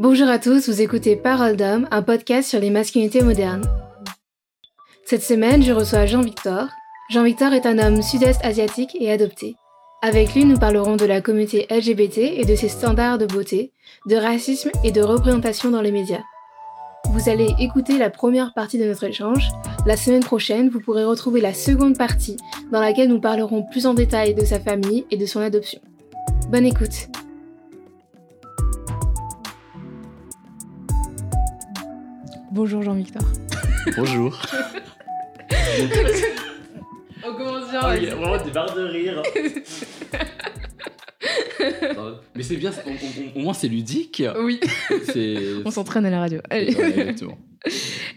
Bonjour à tous, vous écoutez Parole d'homme, un podcast sur les masculinités modernes. Cette semaine, je reçois Jean-Victor. Jean-Victor est un homme sud-est asiatique et adopté. Avec lui, nous parlerons de la communauté LGBT et de ses standards de beauté, de racisme et de représentation dans les médias. Vous allez écouter la première partie de notre échange. La semaine prochaine, vous pourrez retrouver la seconde partie dans laquelle nous parlerons plus en détail de sa famille et de son adoption. Bonne écoute. Bonjour Jean-Victor. Bonjour. On commence bien. Ah, il y a vraiment des barres de rire. Mais c'est bien, au moins c'est ludique. Oui, on s'entraîne à la radio. Allez. Ouais, exactement.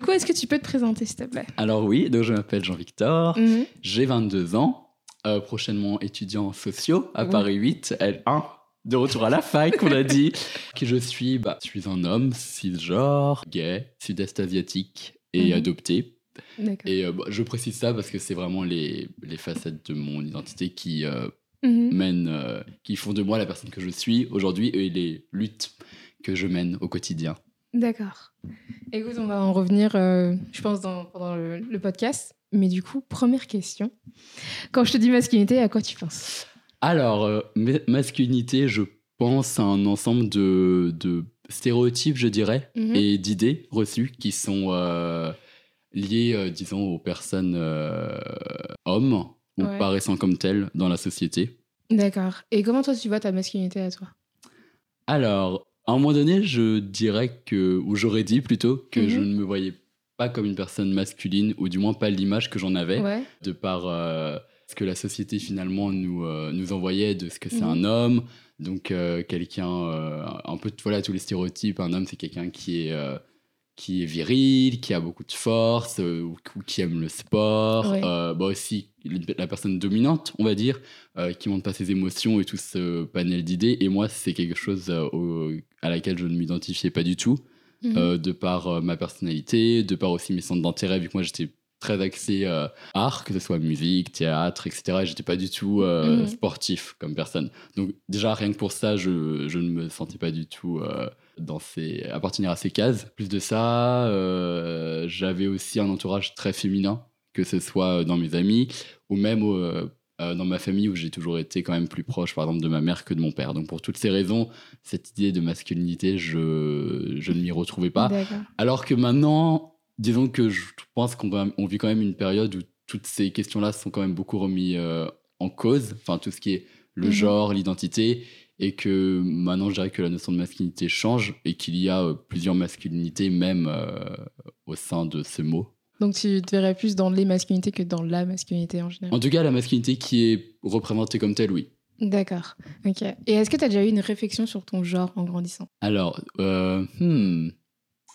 Quoi est-ce que tu peux te présenter s'il te plaît? Alors oui, donc je m'appelle Jean-Victor, Mhm. j'ai 22 ans, euh, prochainement étudiant en sociaux à Oui. Paris 8, L1. De retour à la fac, on a dit. Qui je suis bah, Je suis un homme cisgenre, gay, sud-est asiatique et Mhm. adopté. D'accord. Et euh, bah, je précise ça parce que c'est vraiment les, les facettes de mon identité qui euh, Mhm. mènent, euh, qui font de moi la personne que je suis aujourd'hui et les luttes que je mène au quotidien. D'accord. Écoute, on va en revenir, euh, je pense, dans- pendant le, le podcast. Mais du coup, première question. Quand je te dis masculinité, à quoi tu penses? Alors, euh, ma- masculinité, je pense à un ensemble de, de stéréotypes, je dirais, Mhm. et d'idées reçues qui sont euh, liées, euh, disons, aux personnes euh, hommes ou Ouais. paraissant comme telles dans la société. D'accord. Et comment toi, tu vois ta masculinité à toi? Alors, à un moment donné, je dirais que, ou j'aurais dit plutôt, que Mhm. je ne me voyais pas comme une personne masculine, ou du moins pas l'image que j'en avais. Ouais. de par ce que la société finalement nous, euh, nous envoyait de ce que c'est Mhm. un homme. Donc euh, quelqu'un, euh, un peu voilà tous les stéréotypes, un homme c'est quelqu'un qui est, qui est viril, qui a beaucoup de force, ou, ou qui aime le sport. Ouais. Bah aussi la personne dominante, on va dire, qui montre pas ses émotions et tout ce panel d'idées. Et moi c'est quelque chose au- à laquelle je ne m'identifiais pas du tout Mhm. de par ma personnalité, de par aussi mes centres d'intérêt, vu que moi j'étais très axé euh, art, que ce soit musique, théâtre, etc. Et j'étais pas du tout euh, Mhm. sportif comme personne. Donc déjà, rien que pour ça, je, je ne me sentais pas du tout euh, dans ces, appartenir à ces cases. Plus de ça, euh, j'avais aussi un entourage très féminin, que ce soit dans mes amis ou même dans ma famille où j'ai toujours été quand même plus proche, par exemple, de ma mère que de mon père. Donc pour toutes ces raisons, cette idée de masculinité, je, je ne m'y retrouvais pas. Alors que maintenant, disons que je pense qu'on on vit quand même une période où toutes ces questions-là sont quand même beaucoup remises euh, en cause, enfin tout ce qui est le Mhm. genre, l'identité, et que maintenant je dirais que la notion de masculinité change et qu'il y a euh, plusieurs masculinités même euh, au sein de ce mot. Donc tu te verrais plus dans les masculinités que dans la masculinité en général? En tout cas, la masculinité qui est représentée comme telle, oui. D'accord. Ok. Et est-ce que tu as déjà eu une réflexion sur ton genre en grandissant? Alors, euh, hmm,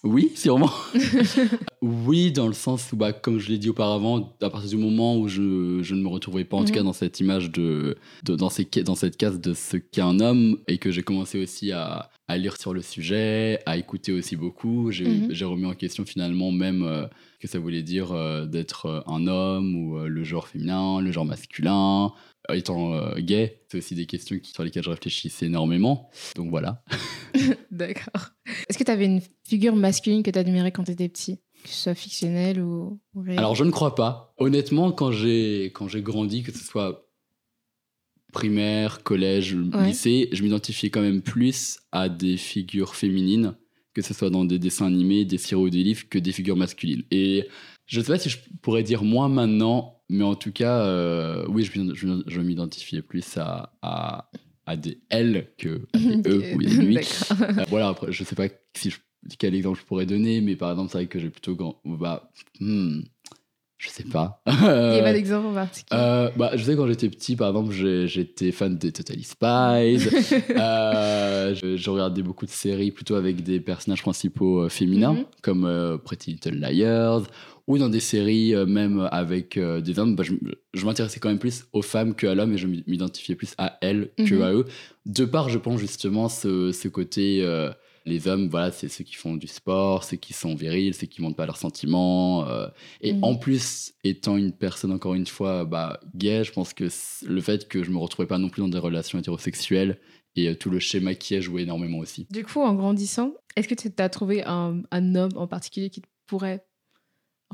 oui, sûrement. oui, dans le sens où, bah, comme je l'ai dit auparavant, à partir du moment où je, je ne me retrouvais pas, en tout Mhm. cas, dans cette image de, de- dans, ces, dans cette case de ce qu'est un homme, et que j'ai commencé aussi à, à lire sur le sujet, à écouter aussi beaucoup, j'ai Mhm. remis en question finalement même euh, ce que ça voulait dire euh, d'être euh, un homme ou euh, le genre féminin, le genre masculin. Étant gay, c'est aussi des questions sur lesquelles je réfléchissais énormément. Donc voilà. D'accord. Est-ce que tu avais une figure masculine que tu admirais quand tu étais petit Que ce soit fictionnelle ou, Alors je ne crois pas. Honnêtement, quand j'ai quand j'ai grandi, que ce soit primaire, collège, Ouais. lycée, je m'identifiais quand même plus à des figures féminines, que ce soit dans des dessins animés, des séries ou des livres, que des figures masculines. Et je ne sais pas si je pourrais dire moi maintenant, mais en tout cas, euh, oui, je, je, je m'identifiais plus à, à, à des elles que à des eux ou des lui. Euh, voilà, après, je sais pas si je- quel exemple je pourrais donner, mais par exemple, c'est vrai que j'ai plutôt grand. Bah, hmm, je sais pas. Il n'y a pas d'exemple en particulier. Euh, bah, je sais quand j'étais petit, par exemple, j'étais fan des Totally Spies. Euh, je, je regardais beaucoup de séries plutôt avec des personnages principaux euh, féminins, Mhm. comme euh, Pretty Little Liars, ou dans des séries euh, même avec euh, des hommes. Bah, je je m'intéressais quand même plus aux femmes qu'à l'homme et je m'identifiais plus à elles que à eux. De part, je pense justement, ce, ce côté euh, Les hommes, voilà, c'est ceux qui font du sport, ceux qui sont virils, ceux qui montrent pas leurs sentiments. euh, et Mhm. en plus, étant une personne, encore une fois, bah, gay, je pense que le fait que je me retrouvais pas non plus dans des relations hétérosexuelles et euh, tout le schéma qui a joué énormément aussi. Du coup, en grandissant, est-ce que tu as trouvé un, un homme en particulier qui pourrait,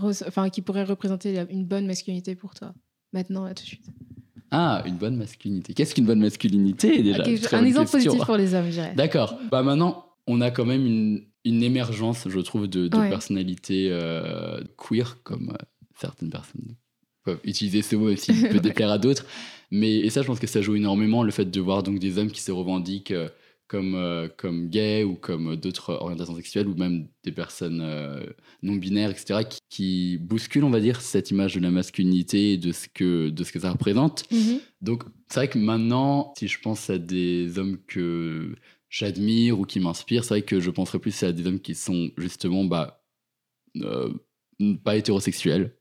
enfin, qui pourrait représenter une bonne masculinité pour toi Maintenant, là, tout de suite? Ah, une bonne masculinité. Qu'est-ce qu'une bonne masculinité déjà? Ok, Très un exemple positif pour les hommes, je dirais. D'accord. Bah maintenant, on a quand même une, une émergence, je trouve, de, de Ouais. personnalités euh, queer, comme euh, certaines personnes peuvent utiliser ce mot aussi, il peut Ouais. déplaire à d'autres. Mais et ça, je pense que ça joue énormément le fait de voir donc des hommes qui se revendiquent euh, comme, euh, comme gays ou comme d'autres orientations sexuelles ou même des personnes euh, non binaires, etc., qui, qui bousculent, on va dire, cette image de la masculinité et de ce que, de ce que ça représente. Mhm. Donc, c'est vrai que maintenant, si je pense à des hommes que j'admire ou qui m'inspirent, c'est vrai que je penserais plus à des hommes qui sont justement bah, euh, pas hétérosexuels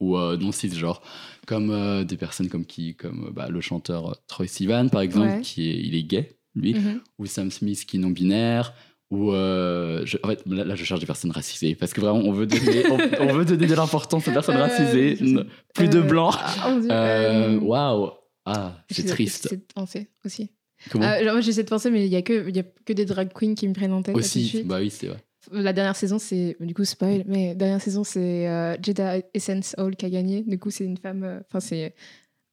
ou euh, non cisgenres, comme euh, des personnes comme qui, comme euh, bah, le chanteur Troy Sivan par exemple, Ouais. qui est, il est gay, lui, Mhm. ou Sam Smith qui est non binaire. Ou je- en fait, là, là, je cherche des personnes racisées parce que vraiment on veut donner, on, on veut donner de l'importance aux personnes racisées, plus de blancs. ah, Waouh, ah, c'est triste. de penser aussi. Euh, genre, j'essaie de penser, mais il y a que y a que des drag queens qui me prennent en tête. là, tout de Aussi, suite. bah oui, c'est vrai. La dernière saison, c'est du coup spoil, mais dernière saison, c'est euh, Jada Essence Hall qui a gagné. Du coup, c'est une femme, euh, enfin c'est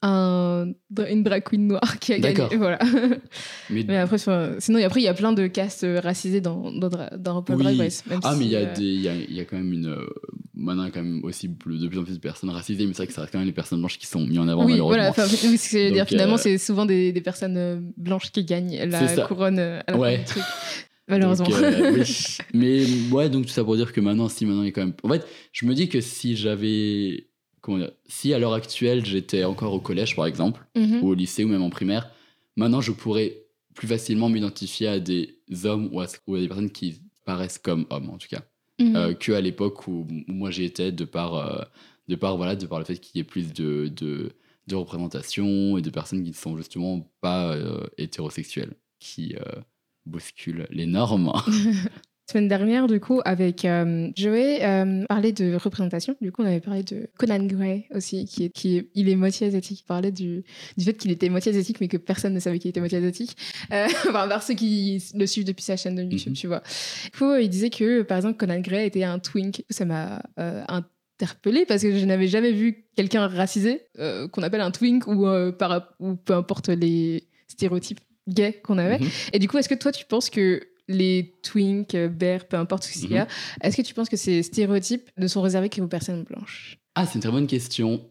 un une drag queen noire qui a gagné. Voilà. Mais, mais après, sinon, après, il y a plein de castes euh, racisés dans dans, dans RuPaul's Oui. Drag Race. même ah, mais il y, a euh, des- y, a, y a quand même une. euh, maintenant, il y a quand même aussi de plus en plus de personnes racisées, mais c'est vrai que ça reste quand même les personnes blanches qui sont mises en avant, Oui, malheureusement. voilà. oui, ce que je veux dire, Donc, finalement, euh, c'est souvent des, des personnes euh, blanches qui gagnent C'est la couronne euh, à la fin Ouais. du truc. Malheureusement. Donc, euh, oui. Mais ouais, donc tout ça pour dire que maintenant, si maintenant il y a quand même. En fait, je me dis que si j'avais. Dire Si à l'heure actuelle, j'étais encore au collège, par exemple, Mhm. ou au lycée, ou même en primaire, maintenant, je pourrais plus facilement m'identifier à des hommes ou à, ou à des personnes qui paraissent comme hommes, en tout cas. Mhm. euh, que à l'époque où, moi j'y étais de par euh, de par voilà de par le fait qu'il y ait plus de, de de représentation et de personnes qui ne sont justement pas euh, hétérosexuelles qui euh, bousculent les normes semaine dernière, du coup, avec euh, Joey, euh, parlait de représentation. Du coup, on avait parlé de Conan Gray aussi, qui est, qui est- il est moitié asiatique. Il parlait du, du fait qu'il était moitié asiatique, mais que personne ne savait qu'il était moitié asiatique. Euh, enfin, par ceux qui le suivent depuis sa chaîne de YouTube, Mhm. tu vois. Du coup, il disait que, par exemple, Conan Gray était un twink. Ça m'a euh, interpellée parce que je n'avais jamais vu quelqu'un racisé euh, qu'on appelle un twink ou, euh, par, ou peu importe les stéréotypes gays qu'on avait. Mhm. Et du coup, est-ce que toi, tu penses que les twinks, euh, bears, peu importe ce qu'il y a, est-ce que tu penses que ces stéréotypes ne sont réservés qu'aux personnes blanches? Ah c'est une très bonne question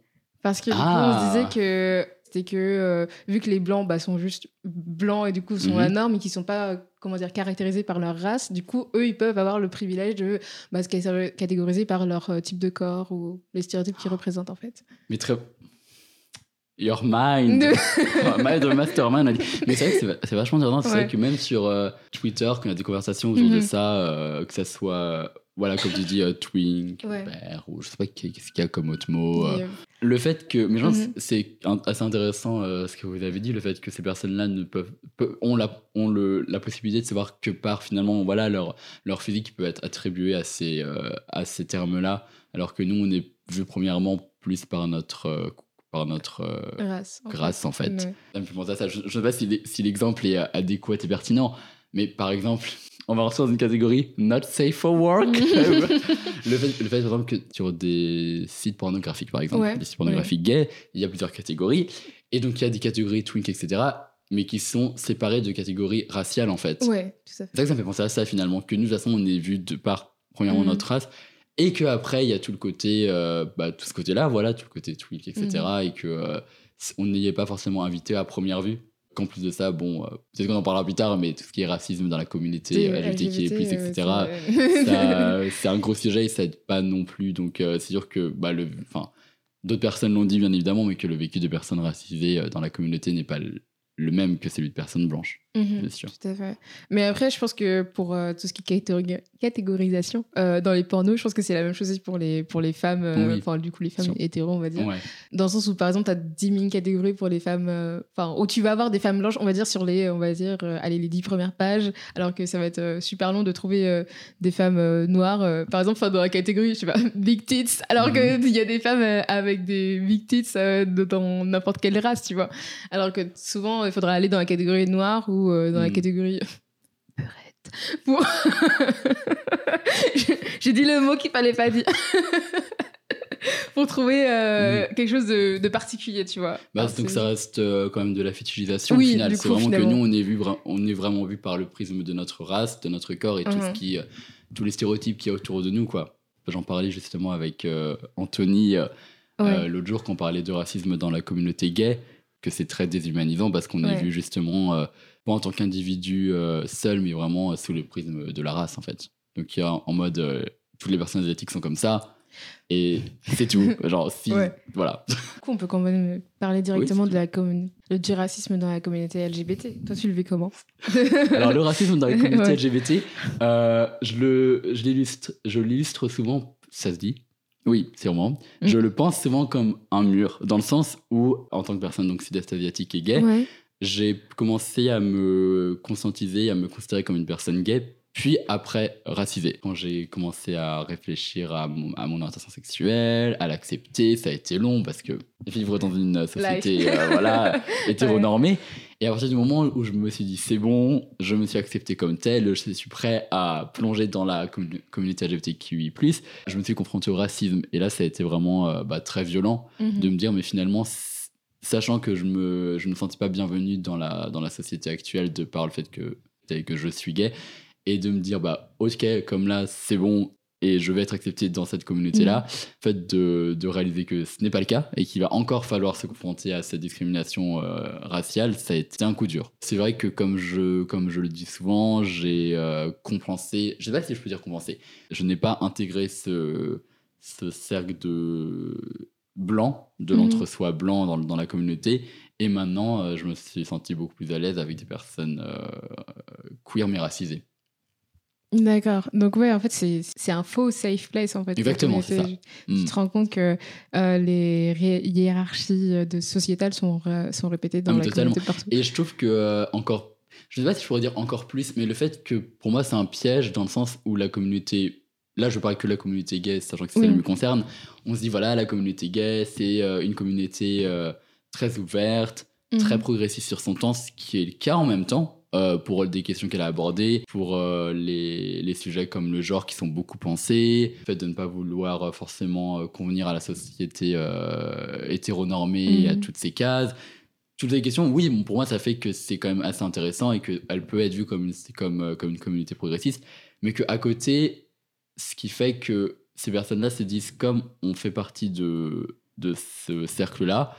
Parce que Ah. on se disait que c'était que euh, vu que les blancs bah, sont juste blancs et du coup sont Mhm. la norme et qui sont pas comment dire caractérisés par leur race, du coup eux ils peuvent avoir le privilège de bah, se cat- catégoriser par leur euh, type de corps ou les stéréotypes qu'ils représentent en fait. mais très Your mind, mind of mastermind. on a dit. Mais c'est vrai que c'est va- c'est vachement intéressant. C'est Ouais. vrai que même sur euh, Twitter, y a des conversations autour de Mhm. ça, euh, que ça soit, voilà, comme tu dis, euh, twink, Ouais. ou je sais pas qu'est-ce qu'il y a comme autre mot. euh, Le fait que, mais je pense Mhm. que c'est assez intéressant euh, ce que vous avez dit, le fait que ces personnes-là ne peuvent, peu- ont, la, ont le, la possibilité de savoir que par finalement, voilà, leur, leur physique peut être attribué à ces, à ces termes-là, alors que nous, on est vu premièrement plus par notre, par notre euh, race. en grâce, en fait. Ça. Je ne sais pas si, l'e- si l'exemple est euh, adéquat et pertinent, mais par exemple, on va rentrer dans une catégorie not safe for work. le, fait, le fait, par exemple, que sur des sites pornographiques, par exemple, Ouais, des sites pornographiques gays, il y a plusieurs catégories. Et donc, il y a des catégories twink, etc., mais qui sont séparées de catégories raciales, en fait. Ouais, tout à fait. C'est ça que ça me fait penser à ça, finalement, que nous, de toute façon, on est vu de par, premièrement, Mhm. notre race, et qu'après, il y a tout le côté, euh, bah, tout ce côté-là, voilà, tout le côté twink, etc., Mhm. et que euh, on n'y est pas forcément invité à première vue. Qu'en plus de ça, bon, euh, peut-être qu'on en parlera plus tard, mais tout ce qui est racisme dans la communauté euh, LGBTQ+, LGBT, etc., euh, c'est- un gros sujet et ça aide pas non plus. Donc, c'est sûr que bah, le, enfin, d'autres personnes l'ont dit, bien évidemment, mais que le vécu de personnes racisées dans la communauté n'est pas le même que celui de personnes blanches. Mhm, c'est sûr. Tout à fait. Mais après, je pense que pour euh, tout ce qui est catégorisation euh, dans les pornos, je pense que c'est la même chose aussi pour les, pour les femmes, euh, Oui. enfin, du coup, les femmes hétéros, on va dire. Ouais. Dans le sens où, par exemple, tu as 10 000 catégories pour les femmes, euh, enfin, où tu vas avoir des femmes blanches, on va dire, sur les, on va dire, euh, allez, les 10 premières pages, alors que ça va être euh, super long de trouver euh, des femmes euh, noires, euh, par exemple, dans la catégorie, je sais pas, big tits, alors Mhm. qu'il y a des femmes euh, avec des big tits euh, de- dans n'importe quelle race, tu vois. Alors que souvent, il faudra aller dans la catégorie noire ou euh, dans la Mhm. catégorie peurette. Pour... J'ai dit le mot qu'il fallait pas dire. Pour trouver euh, quelque chose de, de particulier, tu vois. Bah, donc ça reste euh, quand même de la fétichisation Oui, au final. C'est vraiment que nous, on est, vu, on est vraiment vu par le prisme de notre race, de notre corps et tout Mhm. ce qui, euh, tous les stéréotypes qu'il y a autour de nous. quoi. J'en parlais justement avec euh, Anthony euh, Ouais. euh, l'autre jour quand on parlait de racisme dans la communauté gay, que c'est très déshumanisant parce qu'on est Ouais. vu justement, euh, pas en tant qu'individu euh, seul, mais vraiment euh, sous le prisme de la race en fait. Donc il y a en mode, euh, toutes les personnes asiatiques sont comme ça. Et c'est tout. Genre, si. Ouais. Voilà. Du coup, on peut quand même parler directement de la commun- le- du racisme dans la communauté LGBT. Toi, tu le vis comment? Alors, le racisme dans la communauté Ouais. LGBT, je l'illustre je l'illustre souvent, ça se dit Oui, sûrement. Mm. Je le pense souvent comme un mur, dans le sens où, en tant que personne donc sud-est asiatique et gay, Ouais. j'ai commencé à me conscientiser, à me considérer comme une personne gay, puis après racisée. Quand j'ai commencé à réfléchir à mon, à mon orientation sexuelle, à l'accepter, ça a été long parce que vivre dans une société euh, voilà, hétéronormée. Et à partir du moment où je me suis dit c'est bon, je me suis accepté comme tel, je suis prêt à plonger dans la commu- communauté LGBTQI+, je me suis confronté au racisme. Et là, ça a été vraiment euh, bah, très violent Mhm. de me dire mais finalement sachant que je me je me sentais pas bienvenue dans la dans la société actuelle de par le fait que que je suis gay et de me dire bah ok comme là c'est bon et je vais être accepté dans cette communauté là fait de, de réaliser que ce n'est pas le cas et qu'il va encore falloir se confronter à cette discrimination euh, raciale ça a été un coup dur c'est vrai que comme je comme je le dis souvent j'ai euh, compensé je sais pas si je peux dire compensé je n'ai pas intégré ce ce cercle de blanc, de Mhm. l'entre-soi blanc dans, dans la communauté. Et maintenant, euh, je me suis senti beaucoup plus à l'aise avec des personnes queer mais racisées. D'accord. Donc, ouais, en fait, c'est un faux safe place, en fait. Exactement, c'est ça. communauté. Mm. Tu te rends compte que euh, les hiérarchies de sociétales sont, ré- sont répétées dans Ah, mais la totalement. communauté partout. Et je trouve que euh, encore, je sais pas si je pourrais dire encore plus, mais le fait que pour moi c'est un piège dans le sens où la communauté, là je parle que de la communauté gay, sachant que c'est ça qui me concerne, on se dit voilà la communauté gay c'est euh, une communauté euh, très ouverte, très Mhm. progressiste sur son temps, ce qui est le cas en même temps. Euh, pour des questions qu'elle a abordées, pour euh, les, les sujets comme le genre qui sont beaucoup pensés, le fait de ne pas vouloir euh, forcément euh, convenir à la société euh, hétéronormée, à Mhm. toutes ces cases, toutes les questions, oui, bon, pour moi, ça fait que c'est quand même assez intéressant et qu'elle peut être vue comme une, comme, euh, comme une communauté progressiste, mais qu'à côté, ce qui fait que ces personnes-là se disent, comme on fait partie de, de ce cercle-là,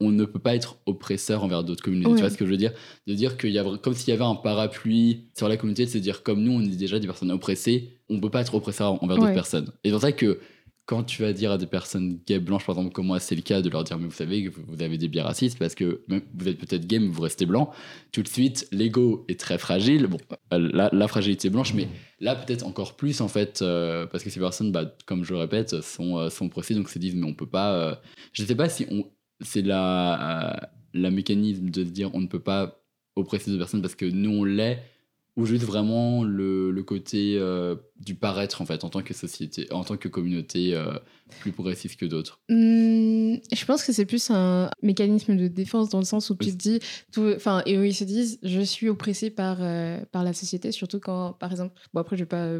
on ne peut pas être oppresseur envers d'autres communautés. Ouais. Tu vois ce que je veux dire? De dire qu'il y a comme s'il y avait un parapluie sur la communauté, de se dire comme nous, on est déjà des personnes oppressées, on ne peut pas être oppresseur envers Ouais. d'autres personnes. Et c'est pour ça que quand tu vas dire à des personnes gays blanches, par exemple, comme moi, c'est le cas, de leur dire, mais vous savez que vous avez des biais racistes parce que vous êtes peut-être gay, mais vous restez blanc, tout de suite, l'ego est très fragile. Bon, euh, la, la fragilité blanche, mais là, peut-être encore plus, en fait, euh, parce que ces personnes, bah, comme je le répète, sont, euh, sont oppressées, donc se disent, mais on peut pas. euh, je ne sais pas si on, c'est la, euh, la mécanisme de se dire, on ne peut pas oppresser des personnes parce que nous, on l'est ou juste vraiment le, le côté euh, du paraître en fait en tant que société en tant que communauté euh, plus progressiste que d'autres Hmm, je pense que c'est plus un mécanisme de défense dans le sens où tu Oui. te dis, tout- enfin, et où ils se disent, je suis oppressé par, euh, par la société, surtout quand, par exemple, bon après je vais pas,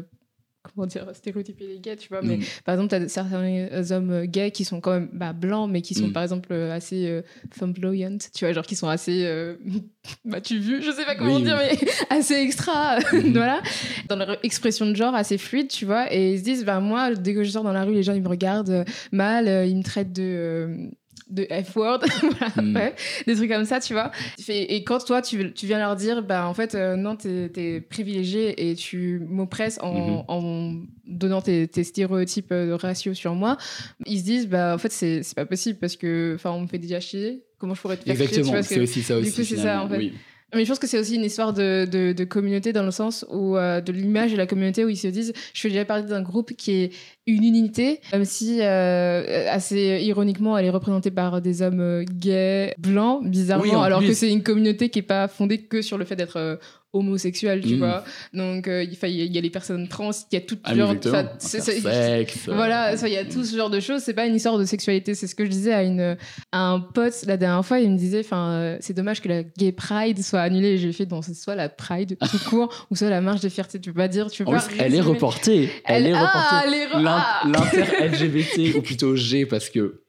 comment dire, stéréotyper les gays, tu vois, mais Mm. par exemple, tu as certains euh, hommes gays qui sont quand même bah, blancs, mais qui sont Mm. par exemple euh, assez euh, flamboyant, tu vois, genre qui sont assez, euh, bah tu vu, je sais pas comment Oui, dire, oui. mais assez extra, Mhm. voilà, dans leur expression de genre assez fluide, tu vois, et ils se disent, bah moi, dès que je sors dans la rue, les gens ils me regardent euh, mal, euh, ils me traitent de. De F-word, voilà, Mm. ouais, des trucs comme ça, tu vois. Et et quand toi, tu, tu viens leur dire, bah en fait, euh, non, t'es es privilégié et tu m'oppresses en, Mhm. en donnant tes, tes stéréotypes euh, raciaux sur moi, ils se disent, bah en fait, c'est pas possible parce que, enfin, on me fait déjà chier. Comment je pourrais te faire exactement c'est aussi ça du aussi coup, c'est ça, en fait. oui. Mais je pense que c'est aussi une histoire de, de, de communauté dans le sens où euh, de l'image de la communauté où ils se disent je fais déjà partie d'un groupe qui est une unité, même si euh, assez ironiquement elle est représentée par des hommes euh, gays, blancs, bizarrement, Oui, alors que c'est une communauté qui est pas fondée que sur le fait d'être euh, homosexuel, tu Mm. vois. Donc euh, il y, a- il y a les personnes trans, il y a tout Ah, genre. euh, voilà, ça, il y a tout ce genre de choses. C'est pas une histoire de sexualité. C'est ce que je disais à, une, à un pote la dernière fois. Il me disait, enfin, euh, c'est dommage que la Gay Pride soit annulée. J'ai fait, c'est soit la Pride tout court ou soit la marche de fierté. Tu peux pas dire, tu peux En pas. plus, elle est résumer. reportée. Elle, est ah, reportée. elle est re- L'in- ah L'inter-LGBT, ou plutôt G, parce que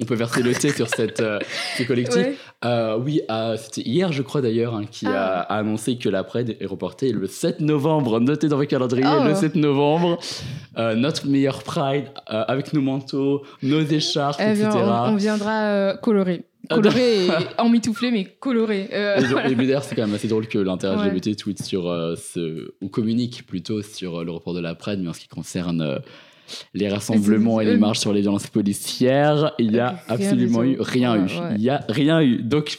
on peut verser le thé sur cette, euh, ce collectif. Ouais. Euh, oui, euh, c'était hier, je crois d'ailleurs, hein, qui a, Ah. a annoncé que la Pride est reportée le 7 novembre. Notez dans vos calendriers, Oh. le 7 novembre. Euh, notre meilleure Pride, avec nos manteaux, nos écharpes, Eh bien, etc. on, on viendra euh, colorer. Ah, Coloré et emmitouflé, mais coloré. Et, donc- voilà. et d'ailleurs, c'est quand même assez drôle que l'inter-LGBT tweet sur ce. ou communique plutôt sur le report de la Pride, mais en ce qui concerne les rassemblements et les marches sur les violences policières, il n'y a absolument eu rien eu. Il n'y a rien eu. Donc.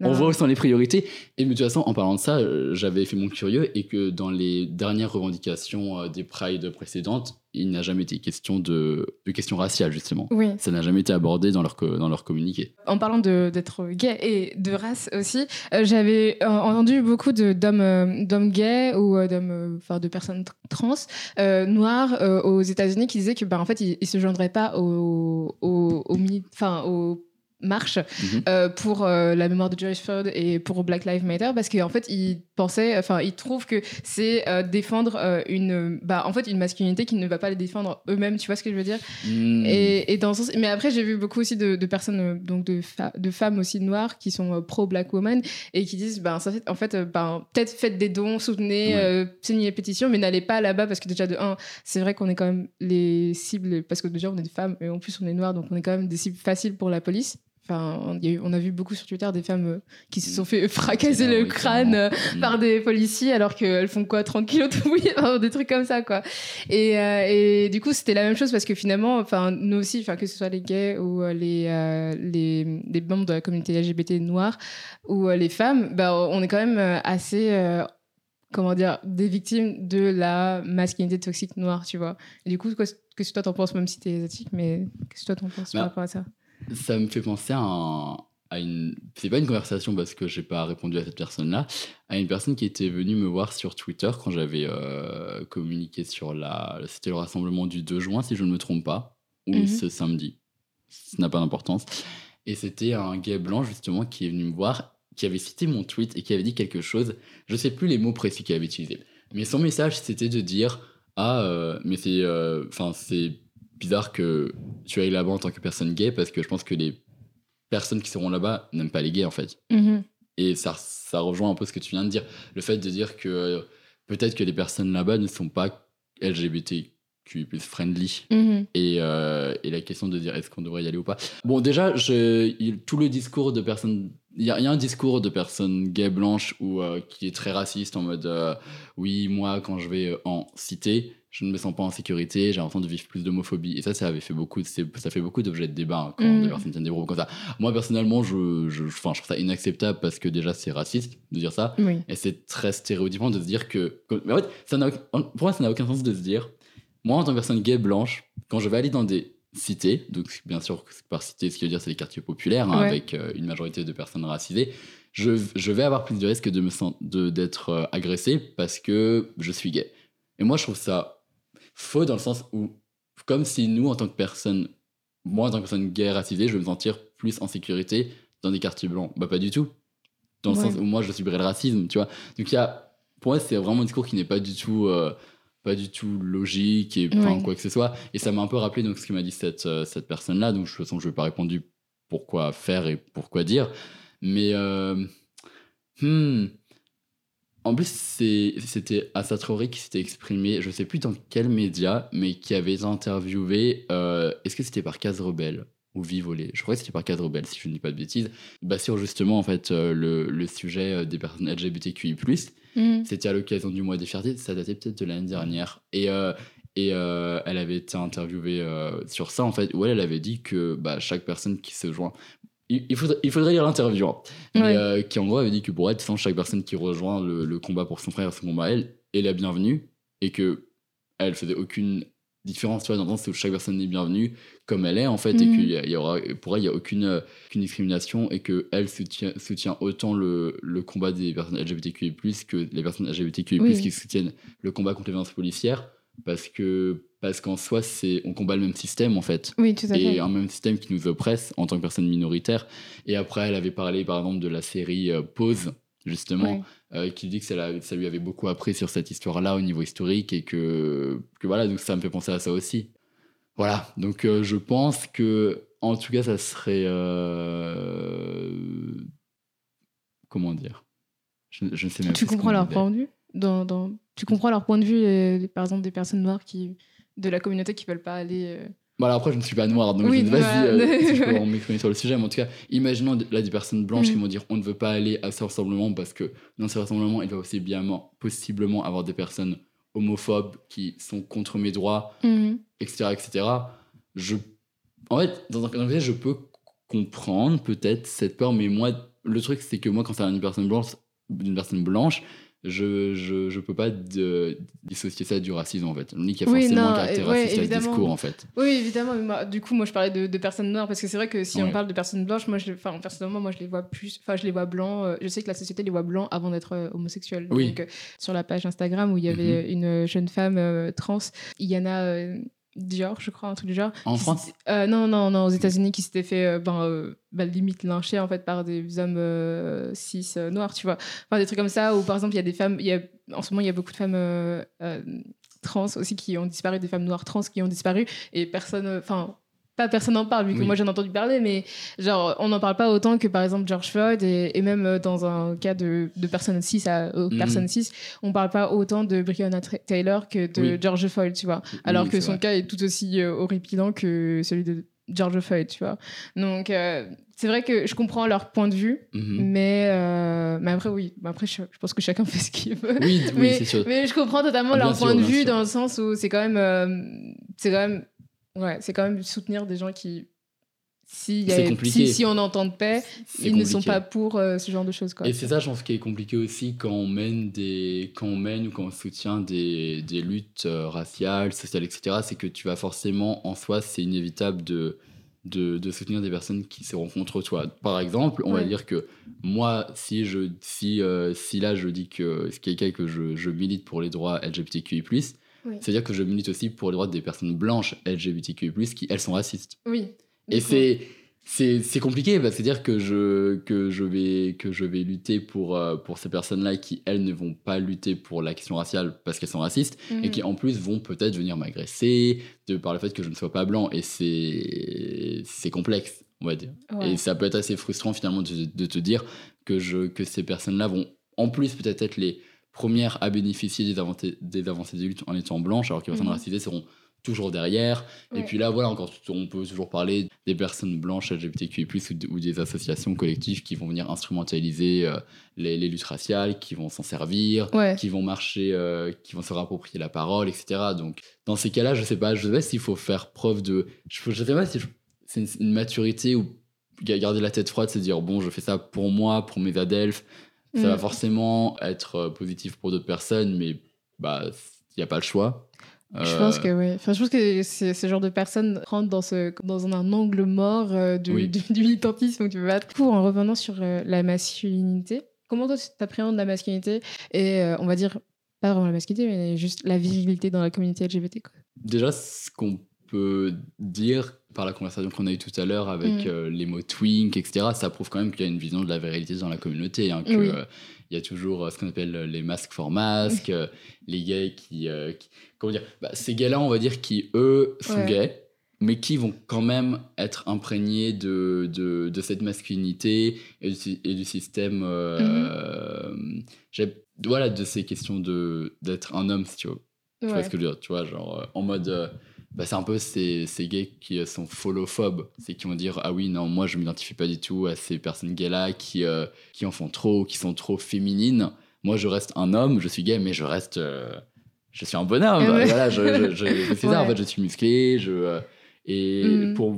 On voit où sont les priorités. Et mais de toute façon, en parlant de ça, euh, j'avais fait mon curieux et que dans les dernières revendications euh, des Pride précédentes, il n'a jamais été question de, de questions raciales, justement. Oui. Ça n'a jamais été abordé dans leur, dans leur communiqué. En parlant d'être gay et de race aussi, euh, j'avais entendu beaucoup de- d'hommes euh, gays ou euh, d'hommes, enfin de personnes tr- trans noires aux États-Unis qui disaient que bah en fait ils, ils se joindraient pas aux aux, aux mili- marches Mhm. euh, pour euh, la mémoire de George Floyd et pour Black Lives Matter parce qu'en fait ils pensaient enfin ils trouvent que c'est euh, défendre une bah en fait une masculinité qui ne va pas les défendre eux-mêmes tu vois ce que je veux dire? Hmm. et, et dans sens, mais après j'ai vu beaucoup aussi de, de personnes donc de, femmes aussi noires qui sont pro Black Woman et qui disent ben en fait ben peut-être faites des dons, soutenez, Ouais. signez les pétitions, mais n'allez pas là-bas parce que déjà de un c'est vrai qu'on est quand même les cibles parce que déjà on est des femmes et en plus on est noirs donc on est quand même des cibles faciles pour la police. Enfin, on, y a eu- on a vu beaucoup sur Twitter des femmes euh, qui se sont fait fracasser le crâne euh, Mm. par des policiers alors qu'elles font quoi 30 kilos de bouillie des trucs comme ça quoi. Et, euh, et du coup c'était la même chose parce que finalement enfin nous aussi enfin que ce soit les gays ou les, euh, les les membres de la communauté LGBT noire ou euh, les femmes bah, on est quand même assez comment dire des victimes de la masculinité toxique noire tu vois. Et du coup qu'est-ce que toi t'en penses même si t'es asiatique mais qu'est-ce que toi t'en penses Bah, par rapport à ça? Ça me fait penser à, un- à une. C'est pas une conversation parce que j'ai pas répondu à cette personne-là, à une personne qui était venue me voir sur Twitter quand j'avais euh, communiqué sur la. C'était le rassemblement du 2 juin, si je ne me trompe pas, ou Mhm. ce samedi. Ça n'a pas d'importance. Et c'était un gay blanc, justement, qui est venu me voir, qui avait cité mon tweet et qui avait dit quelque chose. Je sais plus les mots précis qu'il avait utilisés. Mais son message, c'était de dire Ah, euh, mais c'est. euh, Enfin, c'est bizarre que tu ailles là-bas en tant que personne gay parce que je pense que les personnes qui seront là-bas n'aiment pas les gays en fait. Mhm. Et ça, ça rejoint un peu ce que tu viens de dire. Le fait de dire que euh, peut-être que les personnes là-bas ne sont pas LGBTQ plus friendly. Mhm. Et, euh, et la question de dire est-ce qu'on devrait y aller ou pas. Bon, déjà, je, il- tout le discours de personnes. Il y, a il y a un discours de personnes gays blanches ou euh, qui est très raciste en mode oui, moi, quand je vais en cité, je ne me sens pas en sécurité, j'ai l'impression de vivre plus d'homophobie. Et ça, ça avait fait beaucoup, ça fait beaucoup d'objets de débat hein, quand Mhm. des personnes tiennent des comme ça. Moi, personnellement, je, je, je trouve ça inacceptable parce que déjà, c'est raciste de dire ça. oui Et c'est très stéréotypant de se dire que. mais en fait, ça pour moi, ça n'a aucun sens de se dire. Moi, en tant que personne gay blanche, quand je vais aller dans des cités, donc bien sûr, par cité, ce qui veut dire c'est les quartiers populaires, hein, Ouais. avec euh, une majorité de personnes racisées, je, je vais avoir plus de risques de me d'être euh, agressé parce que je suis gay. Et moi, je trouve ça faux dans le sens où, comme si nous, en tant que personne, moi, en tant que personne gay racisée, je vais me sentir plus en sécurité dans des quartiers blancs. Bah, pas du tout. Dans le Ouais. sens où moi, je subirais le racisme, tu vois. Donc, il y a, pour moi, c'est vraiment un discours qui n'est pas du tout. euh, pas du tout logique et enfin Ouais. quoi que ce soit et ça m'a un peu rappelé donc ce que m'a dit cette, euh, cette personne là donc de toute façon je n'ai pas répondu pourquoi faire et pourquoi dire mais euh, hmm, en plus, c'était Assa Traoré qui s'était exprimé, je sais plus dans quel média, mais qui avait interviewé. euh, Est-ce que c'était par Case Rebelle ou Vie Volée Je crois que c'était par Case Rebelle, si je ne dis pas de bêtises. Bah, sur justement en fait euh, le, le sujet euh, des personnes LGBTQI. Mhm. C'était à l'occasion du mois des fiertés, ça datait peut-être de l'année dernière. Et, euh, et elle avait été interviewée sur ça, en fait, où elle, elle avait dit que bah, chaque personne qui se joint. Il, faudrait, il faudrait lire l'interview. hein. Ouais. Euh, qui en gros avait dit que pour elle, sans chaque personne qui rejoint le, le combat pour son frère, son combat à elle, est la bienvenue et que elle faisait aucune différence, tu vois, dans le sens où chaque personne est bienvenue comme elle est en fait, et qu'il y aura, pour elle, il n'y a aucune, euh, aucune discrimination et qu'elle soutient, soutient autant le, le combat des personnes LGBTQI+, que les personnes LGBTQI+, Oui. qui soutiennent le combat contre les violences policières, parce que parce qu'en soi, c'est on combat le même système en fait Oui, tout à et fait. un même système qui nous oppresse en tant que personne minoritaire. Et après, elle avait parlé par exemple de la série euh, Pause, justement, euh, qui dit que ça, l'a- ça lui avait beaucoup appris sur cette histoire-là au niveau historique et que, que voilà, donc ça me fait penser à ça aussi. Voilà, donc euh, je pense que en tout cas, ça serait. euh, Comment dire? Je, je ne sais même Tu plus ce comprends leur point de vue? Dans, dans... Tu comprends leur point de vue, par exemple, des personnes noires qui de la communauté qui veulent pas aller. euh, Bon, alors après, je ne suis pas noire, donc Oui, je si, euh, si je peux m'exprimer sur le sujet, mais en tout cas, imaginons là des personnes blanches Mm. qui vont dire on ne veut pas aller à ce rassemblement parce que dans ce rassemblement, il va aussi bien possiblement avoir des personnes homophobes qui sont contre mes droits, etc. etc. Je... En fait, dans un cas, je peux comprendre peut-être cette peur, mais moi, le truc, c'est que moi, quand c'est une personne blanche, une personne blanche, je, je, je peux pas de- dissocier ça du racisme en fait. On dit qu'il y a Oui, forcément non, un caractère ouais, raciste à ce discours en fait. Oui, évidemment. mais moi- du coup, moi, je parlais de, de personnes noires parce que c'est vrai que si Ouais. on parle de personnes blanches, moi, je, personnellement, moi, je les vois plus. Enfin, je les vois blancs. euh, je sais que la société les voit blancs avant d'être euh, homosexuels. Oui. Donc, euh, sur la page Instagram où il y avait Mhm. une jeune femme euh, trans, Yana euh, Dior, je crois, un truc du genre. En France euh, Non, non, non, aux États-Unis, qui s'était fait euh, ben, euh, ben, limite lyncher en fait par des hommes cis noirs, tu vois. Enfin, des trucs comme ça où, par exemple, il y a des femmes. Y a, en ce moment, il y a beaucoup de femmes. trans aussi qui ont disparu, des femmes noires trans qui ont disparu et personne, enfin, pas personne n'en parle, vu que Oui. moi j'en ai entendu parler, mais genre, on n'en parle pas autant que par exemple George Floyd et, et même euh, dans un cas de, de personnes cis à euh, Mhm. personnes cis, on parle pas autant de Breonna Taylor que de Oui. George Floyd, tu vois. Alors Oui, que son vrai. cas est tout aussi euh, horripilant que celui de George Floyd, tu vois. Donc, euh, c'est vrai que je comprends leur point de vue, Mhm. mais, euh, mais après, oui, après, je, je pense que chacun fait ce qu'il veut. Oui, oui, mais, c'est sûr. mais je comprends totalement Ah, leur sûr, point de vue sûr. dans le sens où c'est quand même, euh, c'est quand même, ouais, c'est quand même soutenir des gens qui, si, y a- si, si on entend de paix, ils ne sont pas pour euh, ce genre de choses, quoi. Et c'est ça, je pense, qui est compliqué aussi quand on mène des, quand on mène ou quand on soutient des, des luttes euh, raciales, sociales, etc. C'est que tu vas forcément, en soi, c'est inévitable de, de, de soutenir des personnes qui seront contre toi. Par exemple, on va dire que moi, si je, si, euh, si là je dis que c'est quelqu'un que je, je milite pour les droits LGBTQI+, Oui. c'est-à-dire que je milite aussi pour les droits des personnes blanches LGBTQI+, qui elles sont racistes. Oui. Et c'est c'est c'est compliqué parce que c'est-à-dire que je que je vais que je vais lutter pour euh, pour ces personnes-là qui elles ne vont pas lutter pour la question raciale parce qu'elles sont racistes et mhm. qui en plus vont peut-être venir m'agresser de par le fait que je ne sois pas blanc et c'est c'est complexe on va dire Ouais. et ça peut être assez frustrant finalement de, de te dire que je que ces personnes-là vont en plus peut-être être les premières à bénéficier des avancées des avancées des luttes en étant blanches alors que les personnes racisées seront toujours derrière et puis là, voilà, encore, on peut toujours parler des personnes blanches LGBTQI+, ou, ou des associations collectives qui vont venir instrumentaliser euh, les, les luttes raciales, qui vont s'en servir, Ouais. qui vont marcher, euh, qui vont se rapproprier la parole, etc. Donc, dans ces cas-là, je sais pas, je sais pas s'il faut faire preuve de... Je, je sais pas si c'est une, une maturité ou ga- garder la tête froide, c'est dire, bon, je fais ça pour moi, pour mes adelphes, ça va Mm. forcément être euh, positif pour d'autres personnes, mais bah, il n'y a pas le choix. Je Euh, pense que oui. Enfin, je pense que ce genre de personnes rentrent dans, ce, dans un angle mort euh, du, Oui. du, du militantisme tu battre. Pour en revenant sur euh, la masculinité, comment toi tu appréhendes la masculinité et euh, on va dire pas vraiment la masculinité mais juste la virilité dans la communauté LGBT quoi? Déjà, ce qu'on peut dire par la conversation qu'on a eue tout à l'heure avec Mm. euh, les mots twink, etc., ça prouve quand même qu'il y a une vision de la virilité dans la communauté. hein, Oui. euh, il y a toujours euh, ce qu'on appelle les masques for masques, euh, les gays qui, qui- Comment dire bah, Ces gays-là, on va dire, qui, eux, sont Ouais. gays, mais qui vont quand même être imprégnés de, de, de cette masculinité et du, sy- et du système. Mm-hmm. voilà, de ces questions d'être un homme, si tu veux. Tu vois Ouais. ce que je veux dire Tu vois, genre, en mode. Bah, c'est un peu ces, ces gays qui euh, sont folophobes. C'est qui vont dire Ah oui, non, moi je m'identifie pas du tout à ces personnes gays-là qui, euh, qui en font trop, qui sont trop féminines. Moi je reste un homme, je suis gay, mais je reste. euh, je suis un bonhomme. Ouais. Voilà, je, je, je- c'est ça, en fait, je suis musclé. Je, et Mhm. pour.